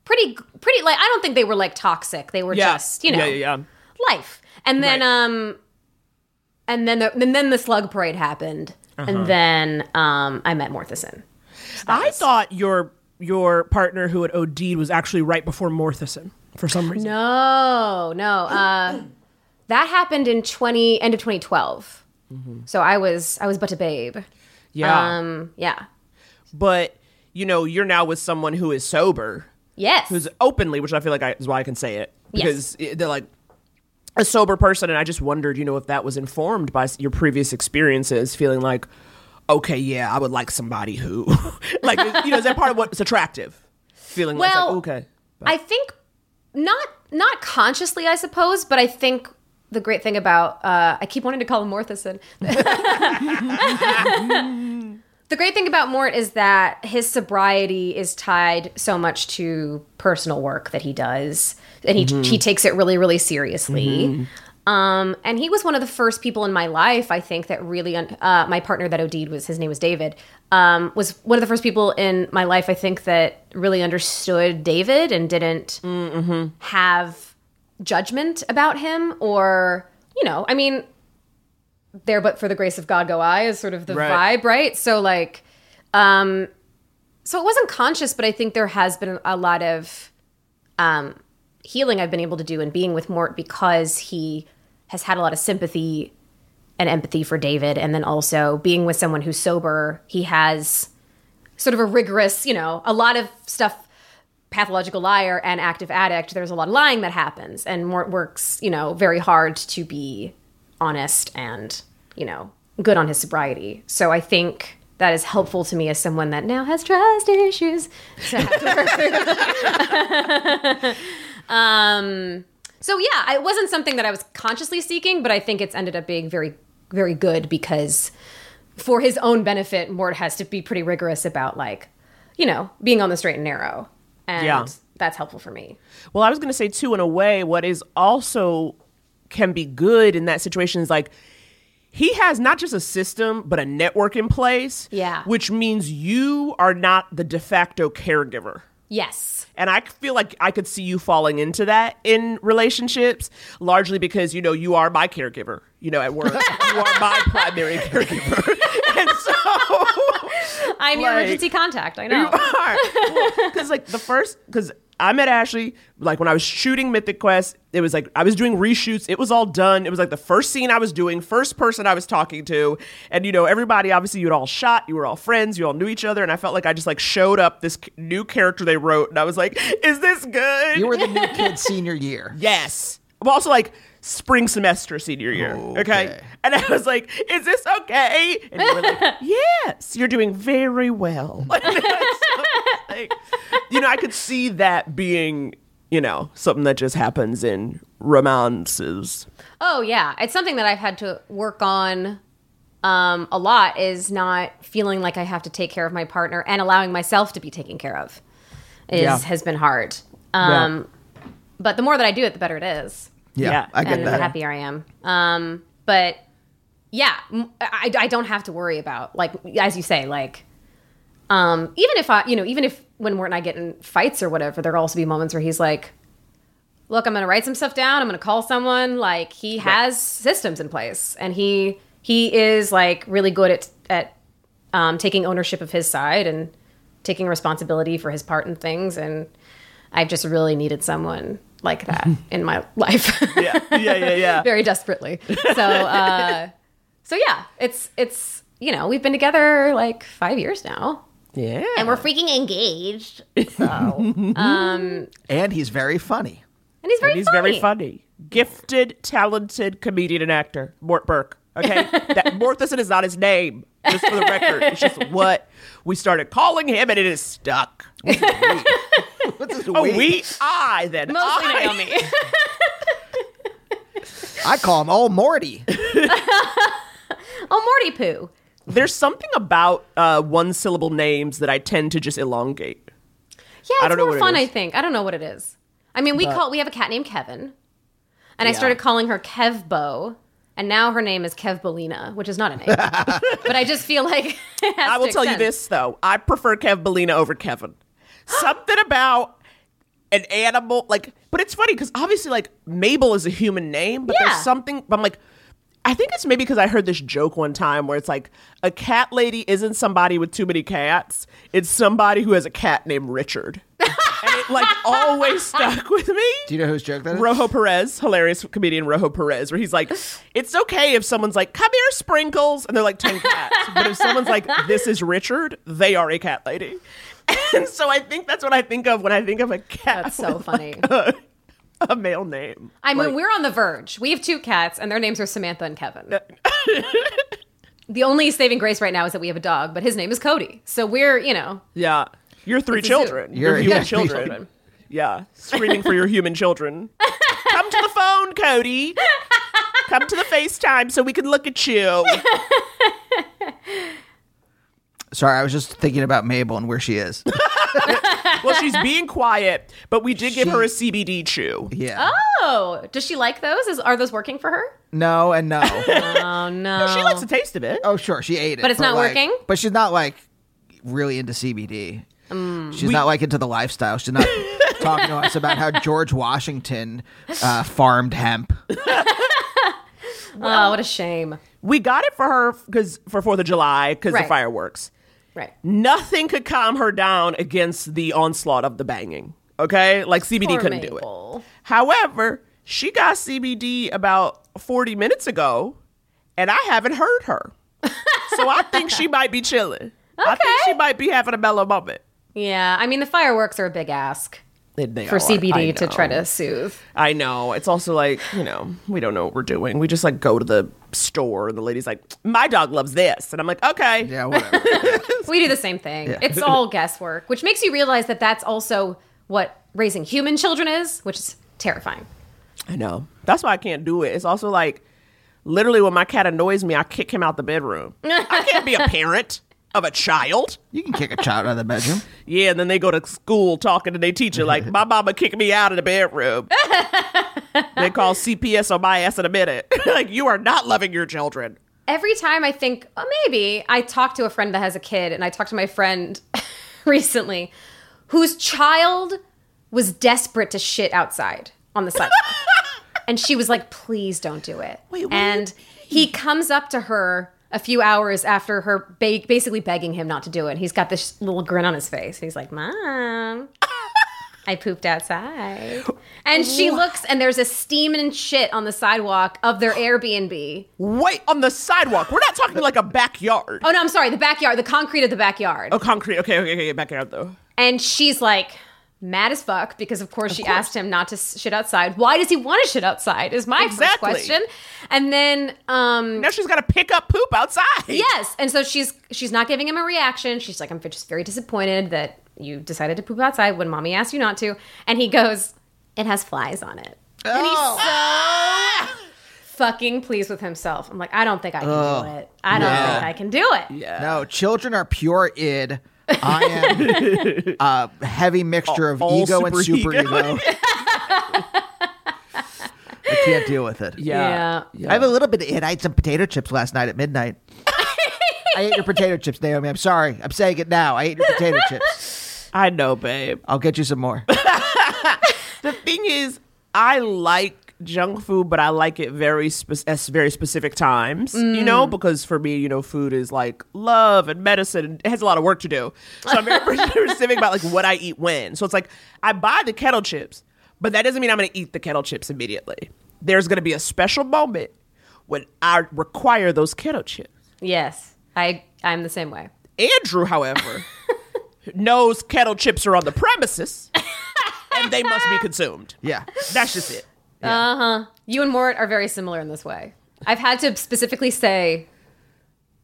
pretty, pretty, like, I don't think they were like toxic. They were Yeah. just, you know, Yeah, yeah, yeah. life. And then Right. um and then the, and then the slug parade happened. Uh-huh. And then um I met Morthison. I thought your your partner who had OD'd was actually right before Morthison for some reason. No, no. Uh [CLEARS THROAT] that happened in 20 end of 2012. So I was I was but a babe. Mm-hmm. Yeah. Um yeah. but you know, you're now with someone who is sober, Yes. who's openly, which I feel like I, is why I can say it Yes. because it- they're like a sober person, and I just wondered, you know, if that was informed by your previous experiences, feeling like, okay, yeah, I would like somebody who, [LAUGHS] like, you know, is that part of what's attractive? Feeling Well, like, okay, I think not not consciously, I suppose, but I think the great thing about uh, I keep wanting to call him Morthison. [LAUGHS] the great thing about Mort is that his sobriety is tied so much to personal work that he does, and he he takes it really really seriously. Um, and he was one of the first people in my life, I think, that really, uh, my partner that OD'd was, his name was David, um, was one of the first people in my life, I think, that really understood David and didn't have judgment about him or, you know, I mean, there but for the grace of God go I is sort of the Right. vibe, right? So, like, um, so it wasn't conscious, but I think there has been a lot of, um, healing I've been able to do in being with Mort because he has had a lot of sympathy and empathy for David. And then also being with someone who's sober, he has sort of a rigorous, you know, a lot of stuff pathological liar and active addict. There's a lot of lying that happens. And Mort works, you know, very hard to be honest and, you know, good on his sobriety. So I think that is helpful to me as someone that now has trust issues to [LAUGHS] to um, so yeah, it wasn't something that I was consciously seeking, but I think it's ended up being very, very good because for his own benefit, Mort has to be pretty rigorous about like, you know, being on the straight and narrow. And Yeah. that's helpful for me. Well, I was going to say too, in a way, what is also can be good in that situation is like he has not just a system but a network in place. Yeah. which means you are not the de facto caregiver. Yes. And I feel like I could see you falling into that in relationships, largely because you know you are my caregiver. You know, at work, [LAUGHS] you are my primary caregiver, [LAUGHS] and so I'm your Like- emergency contact. I know. [LAUGHS] you know. are. Because like the first, because I met Ashly like when I was shooting Mythic Quest. It was like I was doing reshoots. It was all done. It was like the first scene I was doing, first person I was talking to, and you know everybody. Obviously, you'd all shot. You were all friends. You all knew each other, and I felt like I just like showed up this c- new character they wrote, and I was like, "Is this good?" You were the new kid senior year. Yes. I'm also like spring semester senior year. Okay. Okay. And I was like, is this okay? And you were like, [LAUGHS] yes, you're doing very well. [LAUGHS] Like, like, you know, I could see that being, you know, something that just happens in romances. Oh yeah, it's something that I've had to work on um, a lot. Is not feeling like I have to take care of my partner and allowing myself to be taken care of. Is Yeah. has been hard. Um, But the more that I do it, the better it is. Yeah, Yeah. I get and that. the happier I am. Um, but yeah, I, I don't have to worry about like as you say, like um, even if I, you know, even if when Mort and I get in fights or whatever, there'll also be moments where he's like, "Look, I'm going to write some stuff down. I'm going to call someone." Like he has systems in place, and he he is like really good at at um, taking ownership of his side and taking responsibility for his part in things. And I've just really needed someone like that in my [LAUGHS] life. Yeah. Yeah. Yeah. Yeah. [LAUGHS] very desperately. So, uh, So yeah, it's it's you know we've been together like five years now, Yeah. And we're freaking engaged. So [LAUGHS] And he's very funny. and he's very And he's funny. very funny. Gifted, talented comedian and actor. Mort Burke. Okay? that Mortison is not his name. Just for the record. It's just what we started calling him and it is stuck. [LAUGHS] What's this Oh, we? we, I, then Mostly I. Naomi. I call him old Morty. [LAUGHS] oh, Morty poo. There's something about uh, one syllable names that I tend to just elongate. Yeah, it's I don't know more what it fun. I think I don't know what it is. I mean, we call we have a cat named Kevin, and I started calling her Kevbo, and now her name is Kevbolina, which is not a name, [LAUGHS] but I just feel like it has I will to tell you this though. I prefer Kev Bellina over Kevin. [GASPS] Something about an animal, like, but it's funny because obviously, like, Mabel is a human name, but Yeah. there's something. I'm like, I think it's maybe because I heard this joke one time where it's like a cat lady isn't somebody with too many cats; it's somebody who has a cat named Richard, [LAUGHS] and it like always stuck with me. Do you know whose joke that is? Rojo Perez, hilarious comedian Rojo Perez, where he's like, it's okay if someone's like, come here, Sprinkles, and they're like 10 cats. but if someone's like, this is Richard, they are a cat lady. [LAUGHS] And so I think that's what I think of when I think of a cat. That's so funny. like, a male name. I mean, Like, we're on the verge. We have two cats, and their names are Samantha and Kevin. Uh, [LAUGHS] the only saving grace right now is that we have a dog, but his name is Cody. So we're, you know, yeah. You're three It's a zoo. children. You're, You're- human yeah, children. children. Yeah. Screaming for your human children. [LAUGHS] Come to the phone, Cody. Come to the FaceTime so we can look at you. Sorry, I was just thinking about Mabel and where she is. [LAUGHS] Well, she's being quiet, but we did give her a CBD chew. Yeah. oh, does she like those? Is, are those working for her? No and no. [LAUGHS] Oh no, She likes the taste of it. oh, sure, she ate it. But it's not like- working? But she's not like really into CBD. Mm. She's not like into the lifestyle. She's not [LAUGHS] talking to us about how George Washington uh, farmed hemp. oh, what a shame. We got it for her because for Fourth of July because Right. the fireworks. Right. Nothing could calm her down against the onslaught of the banging. Okay, like CBD Poor couldn't do it. However, she got CBD about forty minutes ago, and I haven't heard her. [LAUGHS] so I think she might be chilling. I think Okay. she might be having a mellow moment. Yeah, I mean the fireworks are a big ask They for are. CBD to try to soothe. I know. It's also like, you know, we don't know what we're doing. We just like go to the store and the lady's like, my dog loves this. And I'm like, okay. Yeah, whatever. [LAUGHS] We do the same thing. It's all guesswork, which makes you realize that that's also what raising human children is, which is terrifying. I know. That's why I can't do it. It's also like, literally, when my cat annoys me, I kick him out the bedroom. I can't be a [LAUGHS] parent of a child. you can kick a child out of the bedroom. [LAUGHS] Yeah, and then they go to school talking to their teacher like, my mama kicked me out of the bedroom. [LAUGHS] they call CPS on my ass in a minute. [LAUGHS] like, you are not loving your children. Every time I think, oh, maybe I talk to a friend that has a kid, and I talked to my friend recently whose child was desperate to shit outside on the sidewalk. and she was like, please don't do it. Wait, what? and he comes up to her a few hours after her ba- basically begging him not to do it. He's got this little grin on his face. He's like, Mom, [LAUGHS] I pooped outside. And she looks, and there's a steaming shit on the sidewalk of their [GASPS] Airbnb. Wait, on the sidewalk. We're not talking like a backyard. Oh, no, I'm sorry, the backyard, the concrete of the backyard. Oh, concrete. Okay, okay, okay. Backyard, though. And she's like, mad as fuck because of course she asked him not to shit outside. Why does he want to shit outside? Is my Exactly. first question. And then um Now she's got to pick up poop outside. yes, and so she's she's not giving him a reaction. She's like I'm just very disappointed that you decided to poop outside when mommy asked you not to. And he goes, "It has flies on it." And he's so fucking pleased with himself. I'm like, I don't think I can do it. I don't Yeah. think I can do it. Yeah. No, children are pure id. I am a heavy mixture of All ego and super ego. superego. [LAUGHS] I can't deal with it. Yeah. I have a little bit of it. I ate some potato chips last night at midnight. [LAUGHS] I ate your potato chips, Naomi. I'm sorry. I'm saying it now. I ate your potato chips. I know, babe. I'll get you some more. [LAUGHS] The thing is, I like junk food, but I like it very spe- at very specific times. You know, mm. because for me, you know, food is like love and medicine. and It has a lot of work to do, so I'm very [LAUGHS] [LAUGHS] specific about like what I eat when. So it's like I buy the kettle chips, but that doesn't mean I'm going to eat the kettle chips immediately. There's going to be a special moment when I require those kettle chips. Yes, I I'm the same way. Andrew, however, [LAUGHS] knows kettle chips are on the premises and they must be consumed. Yeah. That's just it. You and Mort are very similar in this way. I've had to specifically say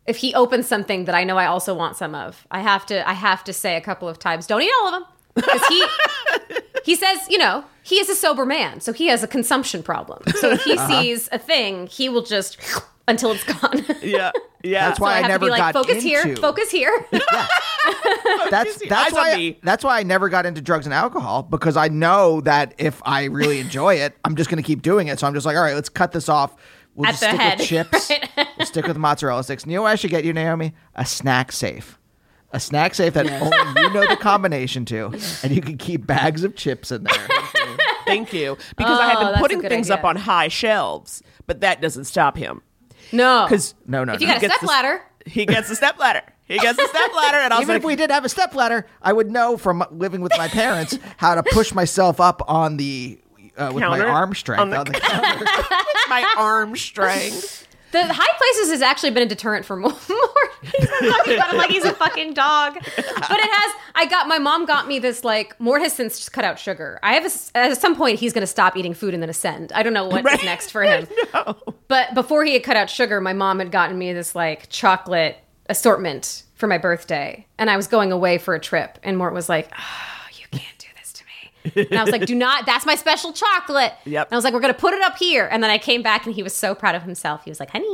if he opens something that I know I also want some of, I have to I have to say a couple of times, don't eat all of them. Because he [LAUGHS] he says, you know, he is a sober man, so he has a consumption problem. So if he Uh-huh. sees a thing, he will just until it's gone. [LAUGHS] Yeah. Yeah. That's why I I, have never to be like, got focus here, focus here. [LAUGHS] [LAUGHS] That's that's on why me. that's why I never got into drugs and alcohol because I know that if I really enjoy it, I'm just going to keep doing it. So I'm just like, all right, let's cut this off. We'll At just the stick head, with chips. We'll stick with mozzarella sticks. And you know what I should get you, Naomi? A snack safe. A snack safe that only you know the combination to, and you can keep bags of chips in there. Thank you. Because I have Oh, been putting things idea. up on high shelves, but that doesn't stop him. No. Because No, no, if you no. got a gets step ladder, he gets a step ladder. He gets a step ladder, and I was Even like, if we did have a step ladder, I would know from living with my parents how to push myself up on the uh, with Counter? [LAUGHS] my arm strength On on the the, counter. my arm strength. The high places has actually been a deterrent for [LAUGHS] more. he's talking about him like he's a fucking dog, but it has. I got my mom got me this like Mort has since cut out sugar. I have a at some point he's going to stop eating food and then ascend. I don't know what's Right. next for him. [LAUGHS] But before he had cut out sugar, my mom had gotten me this like chocolate assortment for my birthday, and I was going away for a trip, and Mort was like, "Oh, you can't do this to me." And I was like, "Do not. That's my special chocolate." Yep. And I was like, "We're gonna put it up here." And then I came back, and he was so proud of himself. He was like, "Honey,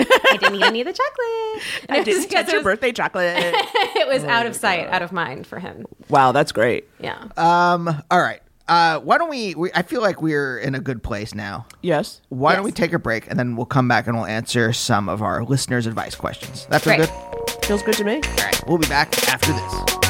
I didn't eat any of the chocolate." And [LAUGHS] I [LAUGHS] it was didn't because touch it your birthday chocolate. [LAUGHS] It was out of sight, out of mind for him. wow, that's great. Yeah. Um. All right. Uh. Why don't we, we? I feel like we're in a good place now. Yes. Why don't we take a break and then we'll come back and we'll answer some of our listeners' advice questions. That feels Great. good. Feels good to me. All right. We'll be back after this.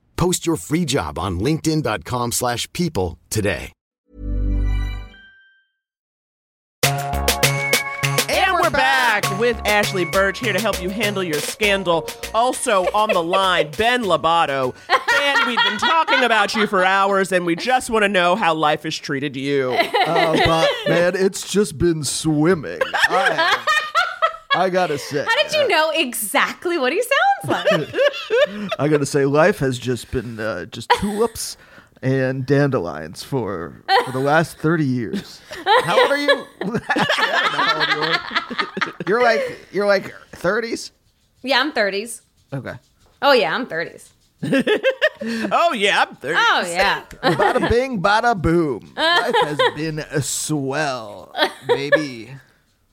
Post your free job on linkedin.com/people slash people today. And we're back with Ashly Burch here to help you handle your scandal. Also on the line, Ben Lobato. Ben, we've been talking about you for hours, and we just want to know how life has treated you. Oh, but man, it's just been swimming. I, I gotta say, How did you know exactly what he sounds like? [LAUGHS] I gotta say, life has just been uh, just tulips and dandelions for for the last thirty years. How old are you? I don't know how old you are. Like you're like thirties. yeah, I'm 30s. Okay. Oh, yeah, I'm 30s. [LAUGHS] Oh, yeah, I'm 30. Oh, yeah. Bada bing, bada boom. [LAUGHS] Life has been a swell, baby.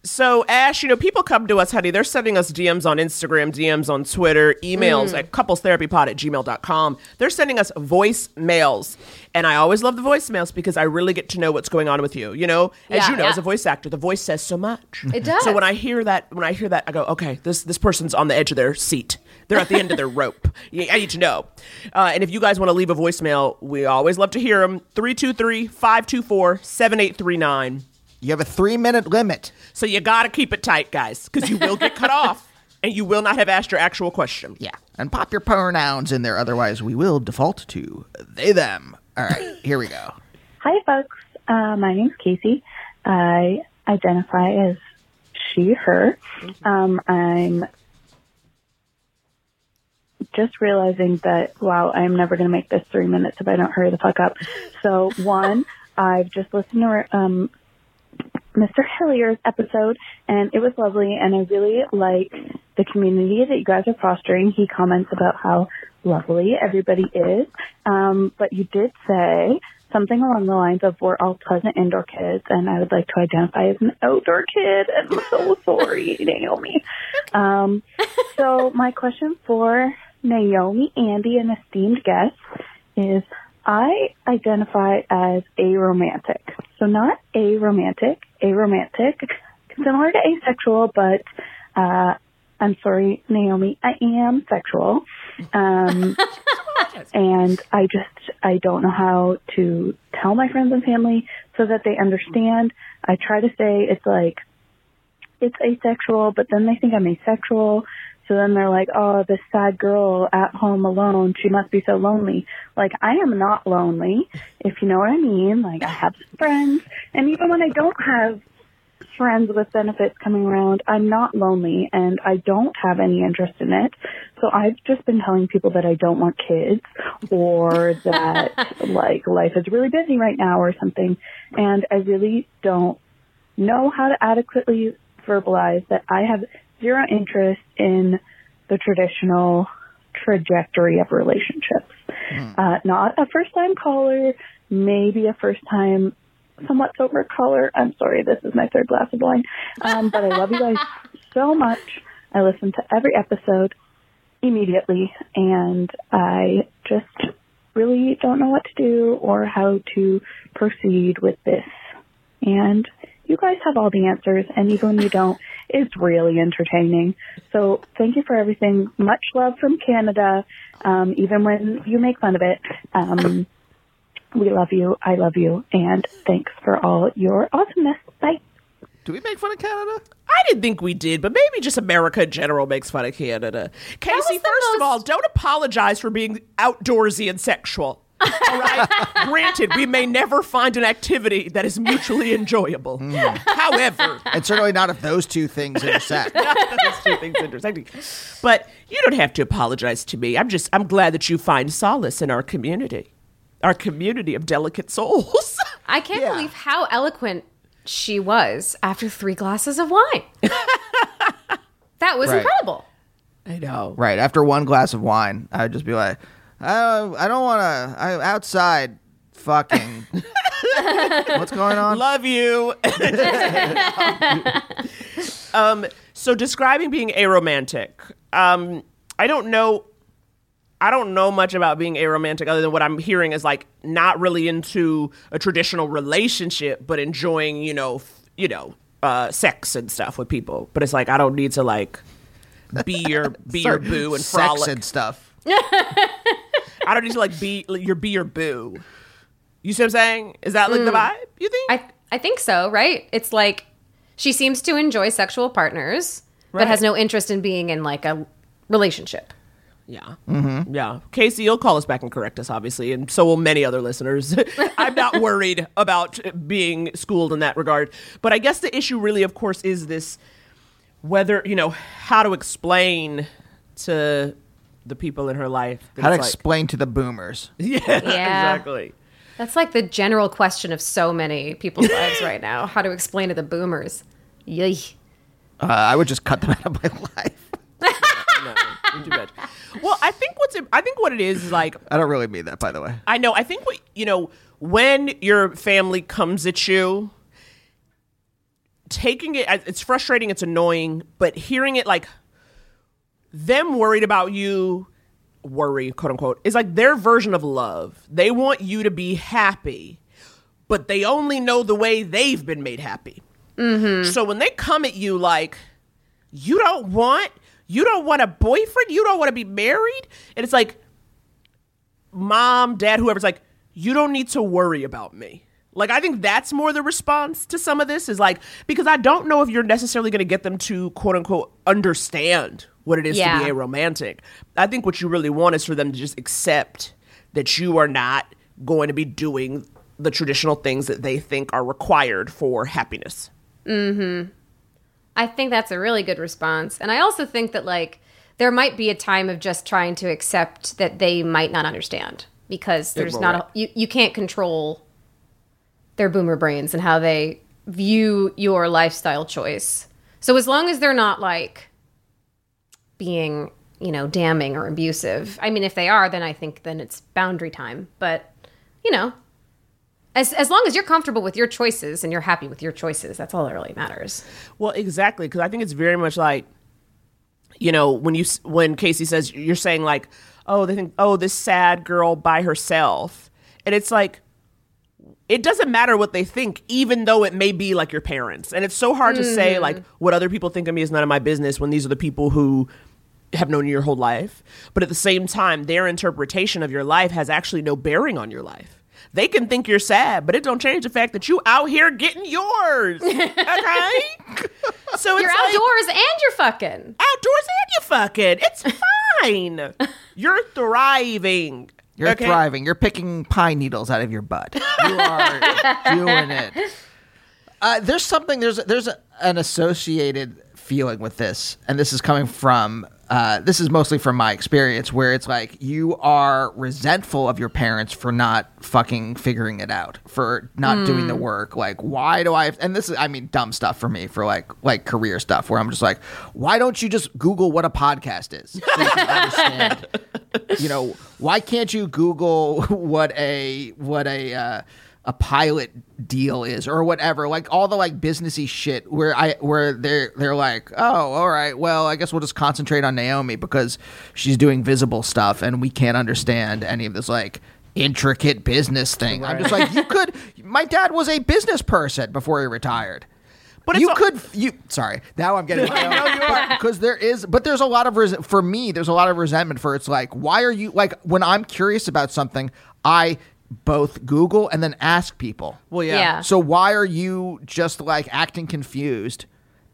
So, Ash, you know, people come to us, honey. They're sending us DMs on Instagram, DMs on Twitter, emails Mm. at couplestherapypod at gmail.com. They're sending us voicemails. And I always love the voicemails because I really get to know what's going on with you. You know, as Yeah, you know, yeah. as a voice actor, the voice says so much. It does. So when I hear that, when I hear that, I go, okay, this this person's on the edge of their seat. They're at the end of their [LAUGHS] rope. I need to know. Uh, and if you guys want to leave a voicemail, we always love to hear them. 323 524 7839. You have a three minute limit. So you got to keep it tight, guys, because you will get cut [LAUGHS] off and you will not have asked your actual question. Yeah. And pop your pronouns in there. Otherwise, we will default to they, them. All right. [LAUGHS] Here we go. Hi, folks. Uh, my name's Casey. I identify as she, her. Um, I'm just realizing that, wow, I'm never going to make this three minutes if I don't hurry the fuck up. So, [LAUGHS] one, I've just listened to um, Mr. Hillier's episode, and it was lovely, and I really like the community that you guys are fostering. He comments about how lovely everybody is, um, but you did say something along the lines of we're all pleasant indoor kids, and I would like to identify as an outdoor kid. I'm so sorry, [LAUGHS] Naomi. Um, so my question for Naomi, Andy, and esteemed guests is I identify as aromantic. So not aromantic, aromantic, similar to asexual, but uh, I'm sorry, Naomi, I am sexual. Um, [LAUGHS] and I just, I don't know how to tell my friends and family so that they understand. I try to say it's like, it's asexual, but then they think I'm asexual. So then they're like, oh, this sad girl at home alone, she must be so lonely. Like, I am not lonely, if you know what I mean. Like, I have some friends, and even when I don't have friends with benefits coming around, I'm not lonely, and I don't have any interest in it. So I've just been telling people that I don't want kids, or [LAUGHS] that, like, life is really busy right now, or something. And I really don't know how to adequately verbalize that I have zero interest in the traditional trajectory of relationships. Uh, not a first time caller, maybe a first time somewhat sober caller. I'm sorry, this is my third glass of wine. Um, but I love you guys [LAUGHS] so much. I listen to every episode immediately and I just really don't know what to do or how to proceed with this. And you guys have all the answers, and even when you don't, it's really entertaining. So thank you for everything. Much love from Canada, um, even when you make fun of it. Um, we love you. I love you. And thanks for all your awesomeness. Bye. Do we make fun of Canada? I didn't think we did, but maybe just America in general makes fun of Canada. Casey, first of all, don't apologize for being outdoorsy and sexual. All right. Granted, we may never find an activity that is mutually enjoyable. Mm. However, And certainly not if those two things intersect. [LAUGHS] those two things intersecting. But you don't have to apologize to me. I'm just I'm glad that you find solace in our community, our community of delicate souls. [LAUGHS] I can't believe how eloquent she was after three glasses of wine. [LAUGHS] that was Right. incredible. I know. Right. After one glass of wine, I'd just be like, I, I don't want to. I outside fucking. [LAUGHS] What's going on? Love you. [LAUGHS] um, so describing being aromantic, um, I don't know. I don't know much about being aromantic other than what I'm hearing is like not really into a traditional relationship, but enjoying, you know, f- you know, uh, sex and stuff with people. But it's like I don't need to like be your be your boo and sex frolic and stuff. [LAUGHS] I don't need to like be your be your boo. You see what I'm saying? Is that like the Mm. vibe? You think? I I think so, right? It's like she seems to enjoy sexual partners, Right. but has no interest in being in like a relationship. Yeah. Mm-hmm. Yeah. Casey, you'll call us back and correct us, obviously, and so will many other listeners. [LAUGHS] I'm not [LAUGHS] worried about being schooled in that regard. But I guess the issue really, of course, is this whether, you know, how to explain to the people in her life. How to like- explain to the boomers? [LAUGHS] Yeah, exactly. That's like the general question of so many people's lives right now. How to explain to the boomers. Yay. Uh, I would just cut them [LAUGHS] out of my life. no, you're too much. Well, I think what's I think what it is is like I don't really mean that, by the way. I know. I think what you know when your family comes at you, taking it. It's frustrating. It's annoying, but hearing it like them worried about you, worry quote unquote, is like their version of love. They want you to be happy, but they only know the way they've been made happy. Mm-hmm. So when they come at you like, you don't want, you don't want a boyfriend, you don't want to be married, and it's like, mom, dad, whoever's like, you don't need to worry about me. Like I think that's more the response to some of this is like because I don't know if you're necessarily going to get them to quote unquote understand what it is Yeah. to be a romantic. I think what you really want is for them to just accept that you are not going to be doing the traditional things that they think are required for happiness. Mm-hmm. I think that's a really good response. And I also think that like there might be a time of just trying to accept that they might not understand because there's not right. a, you you can't control their boomer brains and how they view your lifestyle choice. So as long as they're not like being, you know, damning or abusive. I mean, if they are, then I think then it's boundary time. But, you know, as as long as you're comfortable with your choices and you're happy with your choices, that's all that really matters. Well, exactly, because I think it's very much like, you know, when you when Casey says you're saying like, oh, they think, oh, this sad girl by herself, and it's like, it doesn't matter what they think, even though it may be like your parents, and it's so hard to say Mhm. like what other people think of me is none of my business when these are the people who have known you your whole life, but at the same time, their interpretation of your life has actually no bearing on your life. They can think you're sad, but it don't change the fact that you out here getting yours. [LAUGHS] Okay? so you're it's like- outdoors and you're fucking. outdoors and you're fucking. It's [LAUGHS] fine. You're thriving. You're Okay? thriving. You're picking pine needles out of your butt. You are [LAUGHS] doing it. Uh, there's something. There's there's a, an associated feeling with this, and this is coming from. Uh, this is mostly from my experience, where it's like you are resentful of your parents for not fucking figuring it out, for not doing the Mm. work. Like, why do I? Have, and this is, I mean, dumb stuff for me, for like like career stuff, where I'm just like, why don't you just Google what a podcast is? So you [LAUGHS] you know, why can't you Google [LAUGHS] what a what a uh, a pilot deal is or whatever? Like all the like businessy shit where I where they're they're like, oh, all right, well, I guess we'll just concentrate on Naomi because she's doing visible stuff and we can't understand any of this like intricate business thing. I'm just like, you [LAUGHS] could. My dad was a business person before he retired. But you could you sorry now I'm getting [LAUGHS] No, you are. because there is but there's a lot of res- for me there's a lot of resentment for it's like why are you like when I'm curious about something I both Google and then ask people Well, yeah. Yeah. so why are you just like acting confused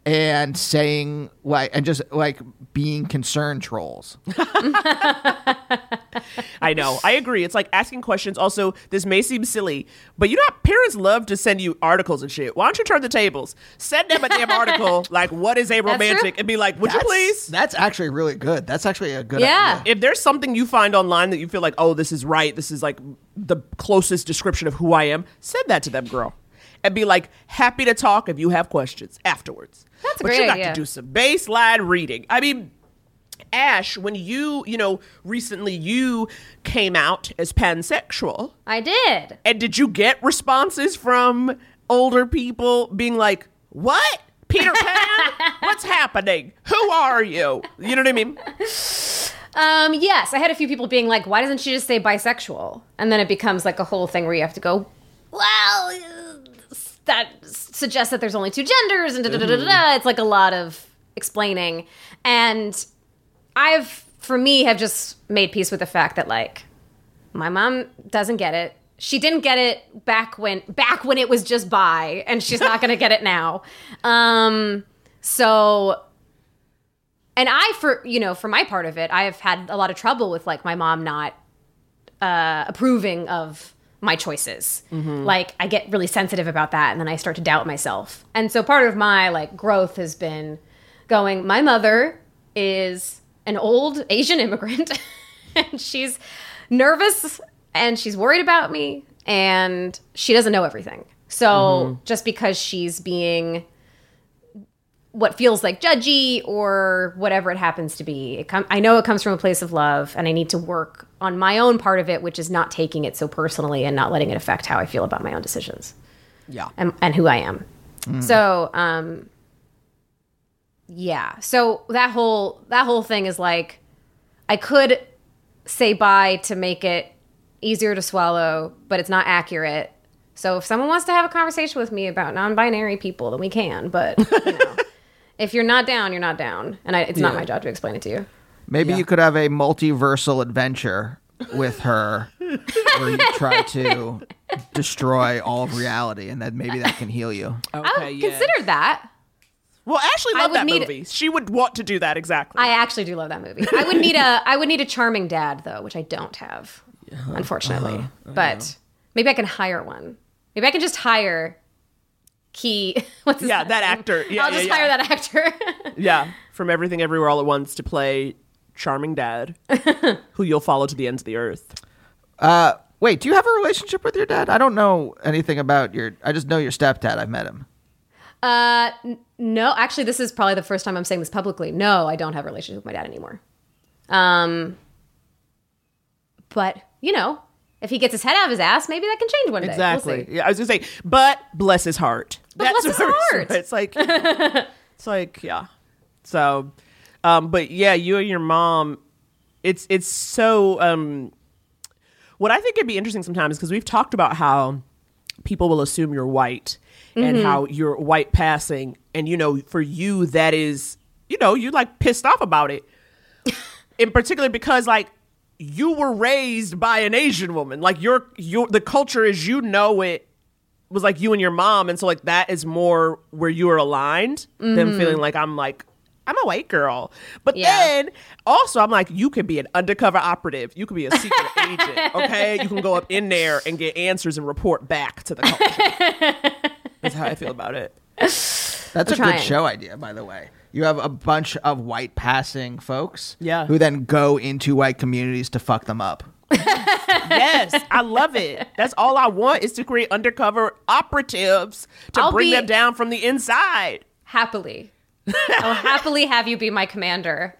and saying like and just like being concerned trolls [LAUGHS] I know. I agree. It's like asking questions. Also, this may seem silly, but you know, how parents love to send you articles and shit. Why don't you turn the tables? Send them a damn article [LAUGHS] like, "What is a That's true. romantic?" and be like, "Would you please?" that's actually really good that's actually a good idea. If there's something you find online that you feel like, oh, this is right, this is like the closest description of who I am, send that to them, girl. And be like, happy to talk if you have questions afterwards. That's a but great you got idea. to do some baseline reading. I mean, Ash, when you, you know, recently you came out as pansexual. I did. And did you get responses from older people being like, what? Peter [LAUGHS] Pan? What's happening? Who are you? You know what I mean? Um, yes, I had a few people being like, "Why doesn't she just say bisexual?" And then it becomes like a whole thing where you have to go, "Well, that suggests that there's only two genders," and da da da da da. It's like a lot of explaining, and I've, for me, have just made peace with the fact that like my mom doesn't get it. She didn't get it back when back when it was just bi, and she's not going to get it [LAUGHS] now. Um, so and I for you know for my part of it, I have had a lot of trouble with like my mom not uh, approving of my choices. Mhm. Like I get really sensitive about that, and then I start to doubt myself. And so part of my like growth has been going. My mother is an old Asian immigrant, [LAUGHS] and she's nervous and she's worried about me, and she doesn't know everything. So Mhm. just because she's being what feels like judgy or whatever it happens to be. It com- I know it comes from a place of love, and I need to work on my own part of it, which is not taking it so personally and not letting it affect how I feel about my own decisions Yeah. and, and who I am. Mm. So, um, yeah. So that whole that whole thing is like, I could say bye to make it easier to swallow, but it's not accurate. So if someone wants to have a conversation with me about non-binary people, then we can. But you know, [LAUGHS] if you're not down, you're not down, and I, it's not Yeah. my job to explain it to you. Maybe you could have a multiversal adventure with her where you try to destroy all of reality, and then maybe that can heal you. [LAUGHS] Okay, yeah. Consider that. Well, Ashly I loved would that need- movie. She would want to do that exactly. I actually do love that movie. I would need a I would need a charming dad though, which I don't have, unfortunately. Uh-huh. but maybe I can hire one. Maybe I can just hire Ke. [LAUGHS] What's his yeah, last that actor. Yeah, I'll yeah, just yeah. hire that actor. [LAUGHS] Yeah, from Everything Everywhere All at Once to play charming dad, [LAUGHS] who you'll follow to the ends of the earth. Uh, wait, do you have a relationship with your dad? I don't know anything about your. I just know your stepdad. I've met him. uh, n- no, actually, this is probably the first time I'm saying this publicly. No, I don't have a relationship with my dad anymore. Um, but you know, if he gets his head out of his ass, maybe that can change one day. We'll Exactly. see. yeah, I was gonna say, but bless his heart. But bless his it's- heart. It's like, it's like, yeah. So, um, but yeah, you and your mom, it's it's so. Um, what I think would be interesting sometimes because we've talked about how people will assume you're white and Mhm. how you're white passing, and you know, for you that is, you know, you're like pissed off about it. [LAUGHS] In particular, because like you were raised by an Asian woman, like your your the culture as you know it was like you and your mom, and so like that is more where you are aligned than Mhm. feeling like I'm like I'm a white girl. But Yeah. then also I'm like you could be an undercover operative, you could be a secret [LAUGHS] agent, okay? You can go up in there and get answers and report back to the culture. [LAUGHS] That's how I feel about it. That's We're a good show idea, by the way. You have a bunch of white passing folks, Yeah. who then go into white communities to fuck them up. [LAUGHS] yes, I love it. That's all I want is to create undercover operatives to I'll bring them down from the inside. Happily. [LAUGHS] I'll happily have you be my commander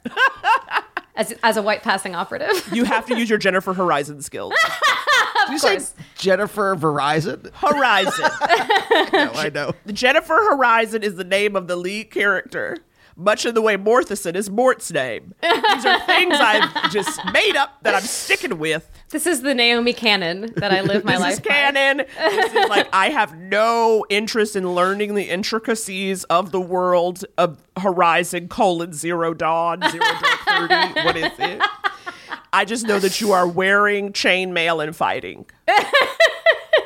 [LAUGHS] as, as a white passing operative. You have to use your Jennifer Horizon skills. Did you say Jennifer Verizon? Horizon. no, I know. Jennifer Horizon is the name of the lead character, much in the way Morthison is Mort's name. These are things I've [LAUGHS] just made up that I'm sticking with. This is the Naomi canon that I live my this life is canon. This is like I have no interest in learning the intricacies of the world of Horizon colon zero dawn zero dark thirty. What is it? I just know that you are wearing chainmail and fighting.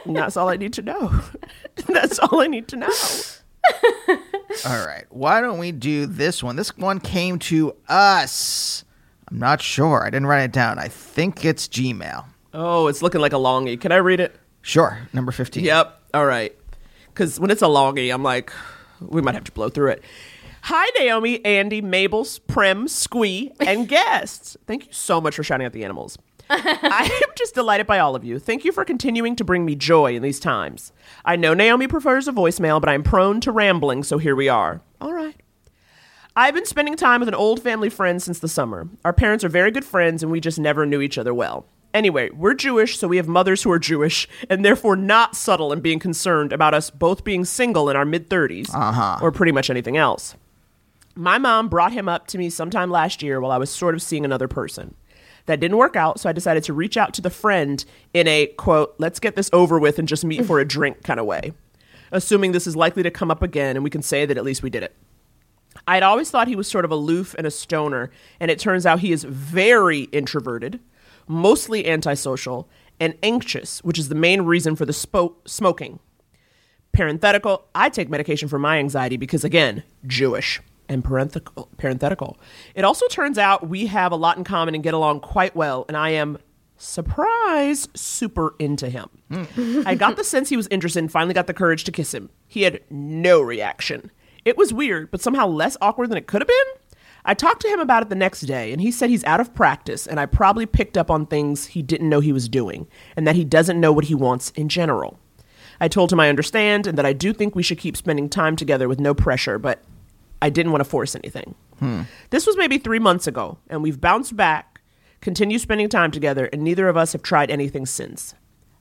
and that's all I need to know. [LAUGHS] that's all I need to know. [LAUGHS] All right. Why don't we do this one? This one came to us. I'm not sure. I didn't write it down. I think it's Gmail. Oh, it's looking like a longie. Can I read it? Sure. Number 15. Yep. All right. Because when it's a longie, I'm like, we might have to blow through it. Hi, Naomi, Andy, Mabels, Prem, Squee, and [LAUGHS] guests. Thank you so much for shouting out the animals. [LAUGHS] I am just delighted by all of you. Thank you for continuing to bring me joy in these times. I know Naomi prefers a voicemail, but I'm prone to rambling, so here we are. All right. I've been spending time with an old family friend since the summer. Our parents are very good friends, and we just never knew each other well. Anyway, we're Jewish, so we have mothers who are Jewish, and therefore not subtle in being concerned about us both being single in our mid 30s, Uh-huh. or pretty much anything else. My mom brought him up to me sometime last year while I was sort of seeing another person. That didn't work out, so I decided to reach out to the friend in a quote, let's get this over with and just meet for a [LAUGHS] drink kind of way, assuming this is likely to come up again and we can say that at least we did it. I'd always thought he was sort of aloof and a stoner, and it turns out he is very introverted, mostly antisocial, and anxious, which is the main reason for the spo- smoking. Parenthetical, I take medication for my anxiety because, again, Jewish. And parenthetical, parenthetical. It also turns out we have a lot in common and get along quite well, and I am, surprise, super into him. Hmm. I got the sense he was interested and finally got the courage to kiss him. He had no reaction. It was weird, but somehow less awkward than it could have been. I talked to him about it the next day, and he said he's out of practice, and I probably picked up on things he didn't know he was doing, and that he doesn't know what he wants in general. I told him I understand and that I do think we should keep spending time together with no pressure, but I didn't want to force anything. Hmm. This was maybe three months ago, and we've bounced back, continue spending time together, and neither of us have tried anything since.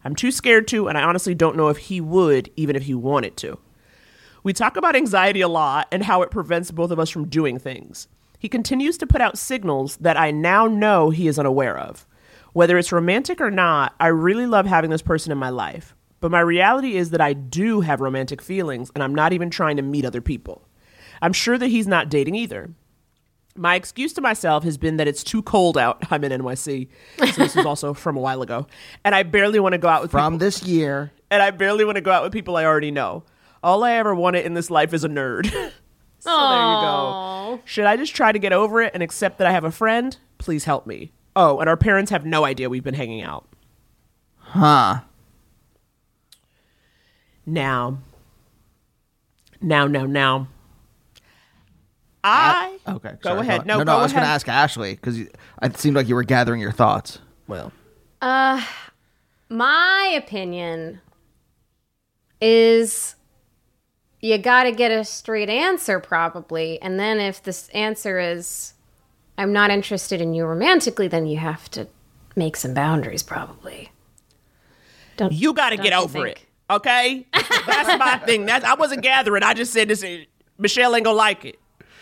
I'm too scared to, and I honestly don't know if he would, even if he wanted to. We talk about anxiety a lot and how it prevents both of us from doing things. He continues to put out signals that I now know he is unaware of. Whether it's romantic or not, I really love having this person in my life. But my reality is that I do have romantic feelings, and I'm not even trying to meet other people. I'm sure that he's not dating either. My excuse to myself has been that it's too cold out. [LAUGHS] I'm in NYC, so this is also from a while ago, and I barely want to go out with From people. this year, and I barely want to go out with people I already know. All I ever wanted in this life is a nerd. [LAUGHS] so there you go. Should I just try to get over it and accept that I have a friend? Please help me. Oh, and our parents have no idea we've been hanging out. Huh. Now, now, now, now. I Okay. Go sorry, ahead. on. No, no, no. go I was going to ask Ashly because it seemed like you were gathering your thoughts. Well, Uh, my opinion is you got to get a straight answer, probably. And then if this answer is, I'm not interested in you romantically, then you have to make some boundaries, probably. Don't, you got to get over think? it. Okay, that's my [LAUGHS] thing. That's I wasn't gathering. I just said this. Michelle ain't gonna like it.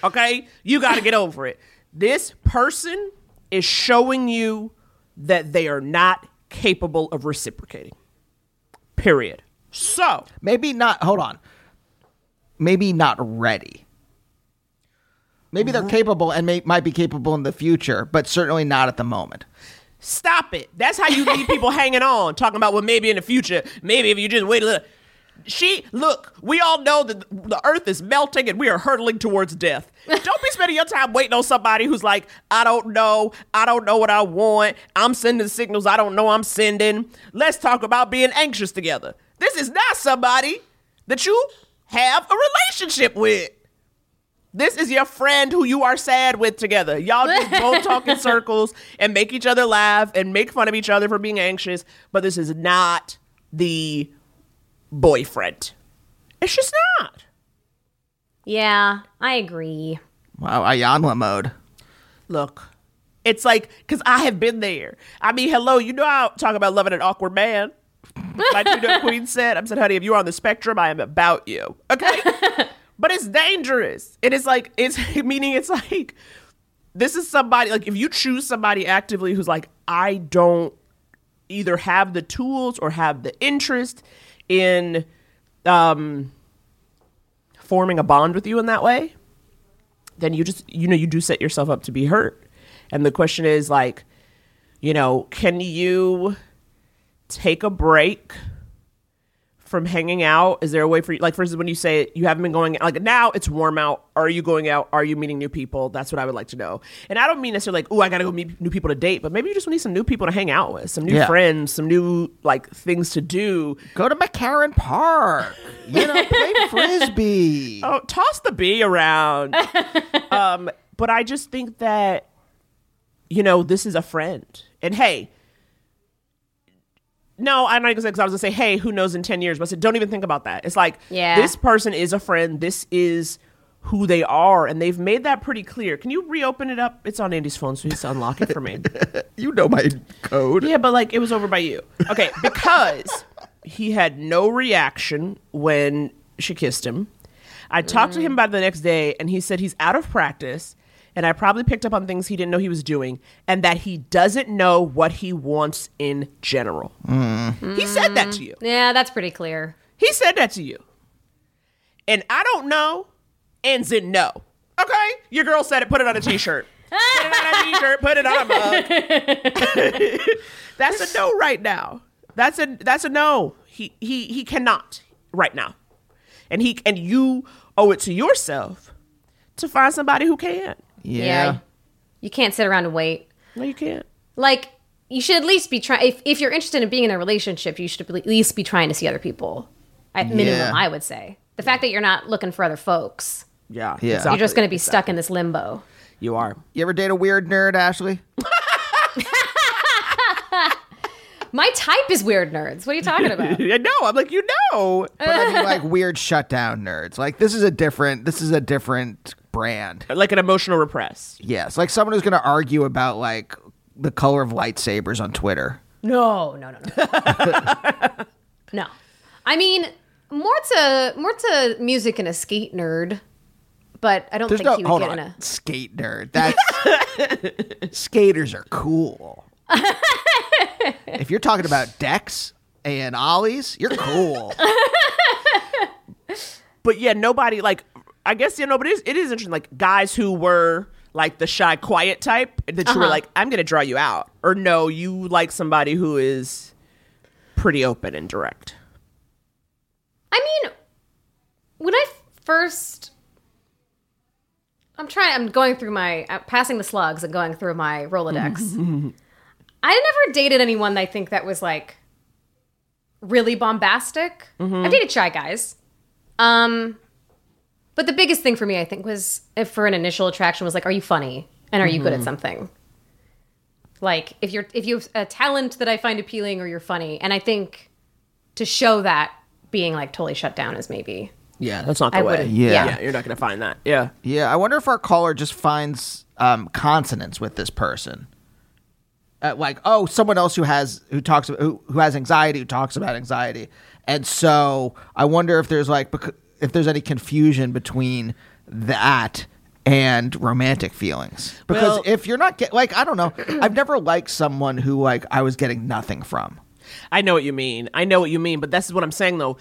Okay, you got to get over it. This person is showing you that they are not capable of reciprocating. Period. So maybe not. Hold on. Maybe not ready. Maybe they're mm-hmm. capable and may, might be capable in the future, but certainly not at the moment. Stop it. That's how you leave people [LAUGHS] hanging on, talking about, well, maybe in the future, maybe if you just wait a little. She, look, we all know that the earth is melting and we are hurtling towards death. [LAUGHS] Don't be spending your time waiting on somebody who's like, I don't know. I don't know what I want. I'm sending signals I don't know I'm sending. Let's talk about being anxious together. This is not somebody that you have a relationship with. This is your friend who you are sad with together. Y'all just [LAUGHS] both talk in circles and make each other laugh and make fun of each other for being anxious, but this is not the boyfriend. It's just not. Yeah, I agree. Wow, Iyanla mode. Look, it's like, because I have been there. I mean, hello, you know I talk about loving an awkward man. Like you know, [LAUGHS] Queen said, "I'm said, honey, if you're on the spectrum, I am about you. Okay? [LAUGHS] but it's dangerous. It is like, it's [LAUGHS] meaning it's like, this is somebody, like, if you choose somebody actively who's like, I don't either have the tools or have the interest in um, forming a bond with you in that way, then you just, you know, you do set yourself up to be hurt. And the question is, like, you know, can you take a break from hanging out? Is there a way for you, like, for instance, when you say you haven't been going, like, now it's warm out. Are you going out? Are you meeting new people? That's what I would like to know. And I don't mean necessarily like, oh, I got to go meet new people to date, but maybe you just need some new people to hang out with, some new Yeah. friends, some new, like, things to do. Go to McCarren Park. You know, play [LAUGHS] frisbee. Oh, toss the bee around. [LAUGHS] um, but I just think that, you know, this is a friend. And hey, no, I'm not gonna say because I was gonna say, hey, who knows in 10 years? But I said, don't even think about that. It's like, Yeah. this person is a friend. This is who they are. And they've made that pretty clear. Can you reopen it up? It's on Andy's phone, so he has to unlock it for me. [LAUGHS] you know my code. Yeah, but like it was over by you. Okay, because he had no reaction when she kissed him. I talked to mm. him about it the next day, and he said he's out of practice, and I probably picked up on things he didn't know he was doing, and that he doesn't know what he wants in general. He said that to you. Mm. Yeah, that's pretty clear. He said that to you. And I don't know ends in no. Okay? Your girl said it, put it on a t shirt. [LAUGHS] put it on a t shirt, put it on a mug. [LAUGHS] that's a no right now. That's a that's a no. He he he cannot right now. And he and you owe it to yourself to find somebody who can. Yeah. You can't sit around and wait. No, you can't. Like, you should at least be trying. If, if you're interested in being in a relationship, you should at least be trying to see other people. At minimum, Yeah. I would say. The fact that you're not looking for other folks, Yeah. Yeah. you're just going to be stuck in this limbo. You are. You ever date a weird nerd, Ashly? [LAUGHS] [LAUGHS] My type is weird nerds. What are you talking about? [LAUGHS] I know. I'm like, you know. But I mean, like weird shutdown nerds. Like this is a different. This is a different brand. Like an emotional repress. Yes, like someone who's going to argue about like the color of lightsabers on Twitter. No, no, no, no. [LAUGHS] no. I mean, more to more to music and a skate nerd, but I don't There's think no he would hold get on in a. skate nerd. That's [LAUGHS] skaters are cool. If you're talking about decks and ollies, you're cool. but yeah, nobody like. I guess you know, but it is, it is interesting. Like guys who were like the shy, quiet type that you were Uh-huh. like, I'm gonna draw you out, or no, you like somebody who is pretty open and direct. I mean, when I first, I'm trying. I'm going through my uh, passing the slugs and going through my Rolodex. [LAUGHS] I never dated anyone. I think that was like really bombastic. I've dated shy guys. Um, but the biggest thing for me, I think, was if for an initial attraction was like, are you funny and are you good at Mhm. something? Like if you're if you have a talent that I find appealing or you're funny, and I think to show that being like totally shut down is maybe Yeah, that's not the I way. wouldn't- Yeah. yeah, you're not gonna find that. Yeah, Yeah, I wonder if our caller just finds um, consonance with this person. Uh, like, oh, someone else who has who talks who, who has anxiety who talks about anxiety, and so I wonder if there's like if there's any confusion between that and romantic feelings. Because Well- if you're not get like I don't know, [CLEARS THROAT] I've never liked someone who like I was getting nothing from. I know what you mean. I know what you mean, but this is what I'm saying though.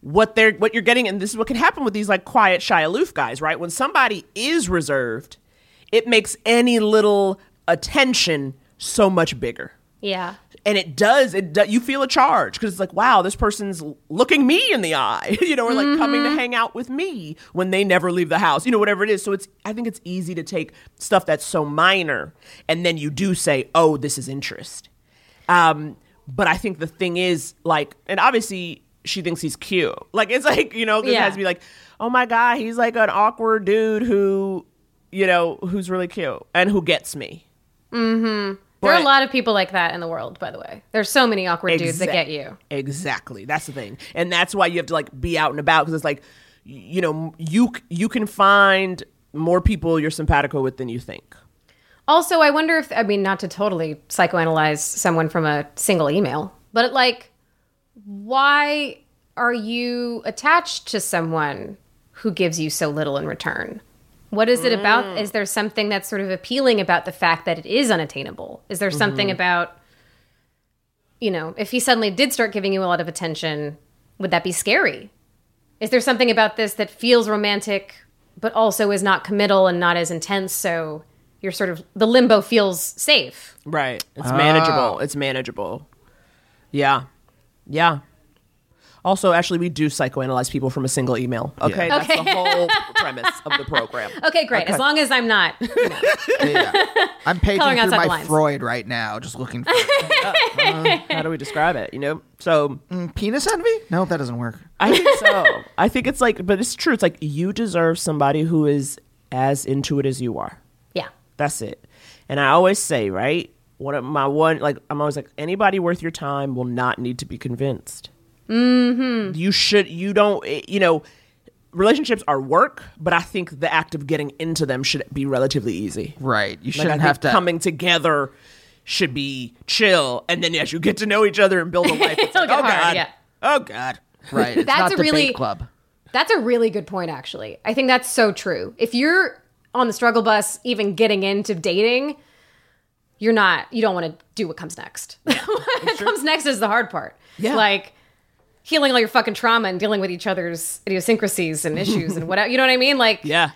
What they're what you're getting, and this is what can happen with these like quiet, shy, aloof guys, right? When somebody is reserved, it makes any little attention so much bigger. yeah. and it does it do, you feel a charge because it's like wow this person's looking me in the eye [LAUGHS] you know or like coming to hang out with me when they never leave the house you know whatever it is so it's i think it's easy to take stuff that's so minor and then you do say oh this is interest um but i think the thing is like and obviously she thinks he's cute [LAUGHS] like it's like you know it Yeah. has to be like oh my god he's like an awkward dude who you know who's really cute and who gets me Mm-hmm. There are a lot of people like that in the world, by the way. There's so many awkward dudes that get you. Exactly. That's the thing. And that's why you have to like be out and about because it's like you know, you you can find more people you're simpatico with than you think. Also, I wonder if I mean not to totally psychoanalyze someone from a single email, but like why are you attached to someone who gives you so little in return? What is it about? Mm. Is there something that's sort of appealing about the fact that it is unattainable? Is there something Mhm. about you know, if he suddenly did start giving you a lot of attention, would that be scary? Is there something about this that feels romantic but also is not committal and not as intense so you're sort of the limbo feels safe? Right. It's Ah. manageable. It's manageable. Yeah. Yeah. Also, actually, we do psychoanalyze people from a single email. Okay, Yeah. that's the whole [LAUGHS] premise of the program. Okay, great. Okay. As long as I'm not. [LAUGHS] you know. I'm [LAUGHS] paging Coloring through my lines. Freud right now, just looking for Uh, how do we describe it? You know, so penis envy. No, that doesn't work. I think so. I think it's like, but it's true. It's like you deserve somebody who is as into it as you are. Yeah. That's it. And I always say, right? One of my one, like, I'm always like, anybody worth your time will not need to be convinced. Mm-hmm. You should, you don't, eh, you know, relationships are work, but I think the act of getting into them should be relatively easy. Right. You shouldn't I think have to coming together should be chill, and then as you get to know each other and build a [LAUGHS] life, it's like, get oh hard, god, yeah. oh god, Right. It's That's not a debate really- club. That's a really good point, actually. I think that's so true. If you're on the struggle bus, even getting into dating, you're not, you don't want to do what comes next. [LAUGHS] what comes next is the hard part. Yeah. Like healing all your fucking trauma and dealing with each other's idiosyncrasies and issues and whatever. You know what I mean? Like, yeah.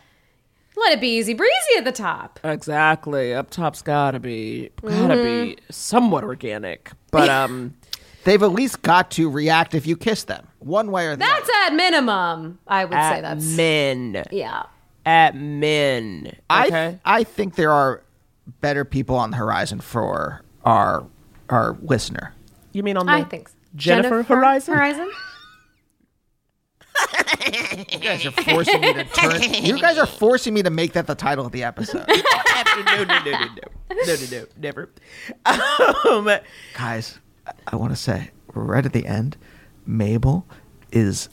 let it be easy breezy at the top. Exactly. Up top's gotta be gotta be somewhat organic. But [LAUGHS] um They've at least got to react if you kiss them, one way or the other. That's at minimum. I would say at that's. men. Yeah. At men. I Okay. I think there are better people on the horizon for our our listener. you mean on the I think so. Jennifer, Horizon? Horizon? You guys are forcing me to [LAUGHS] turn. You guys are forcing me to make that the title of the episode. [LAUGHS] no, no, no, no, no. No, no, no. Never. Um, guys, I, I want to say right at the end, Mabel is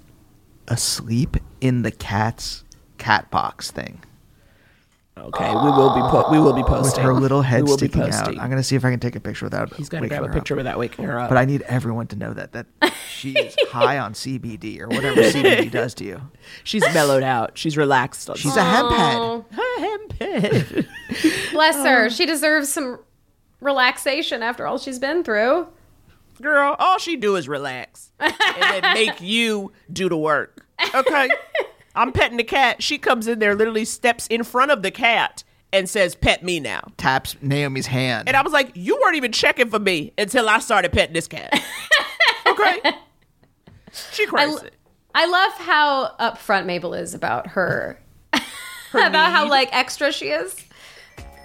asleep in the cat's cat box thing. Okay, we will be put we will be posting With posting. her little head we will be sticking out. posting. I'm gonna see if I can take a picture without. He's gotta waking grab a picture up. without waking her up. But I need everyone to know that that she is [LAUGHS] high on CBD or whatever CBD does to you. [LAUGHS] She's mellowed out. She's relaxed. on She's a hemp head. Oh, hemp head. [LAUGHS] bless her. Oh. She deserves some relaxation after all she's been through. Girl, all she do is relax and then make you do the work. Okay? I'm petting the cat. She comes in there, literally steps in front of the cat and says, Pet me now. Taps Naomi's hand. And I was like, You weren't even checking for me until I started petting this cat. [LAUGHS] Okay? She crazy. I love how upfront Mabel is about her, [LAUGHS] about how like extra she is,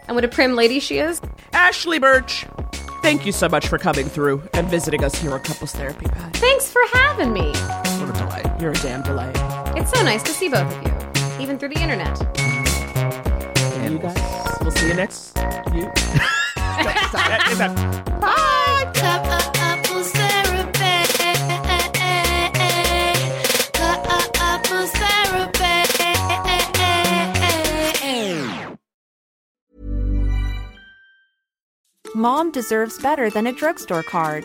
and what a prim lady she is. Ashly Burch, thank you so much for coming through and visiting us here at Couples Therapy, guys. Thanks for having me. What a delight. You're a damn delight. It's so nice to see both of you, even through the internet. And you guys, we'll see you next. You. Bye. Couples therapy. Couples therapy. Mom deserves better than a drugstore card.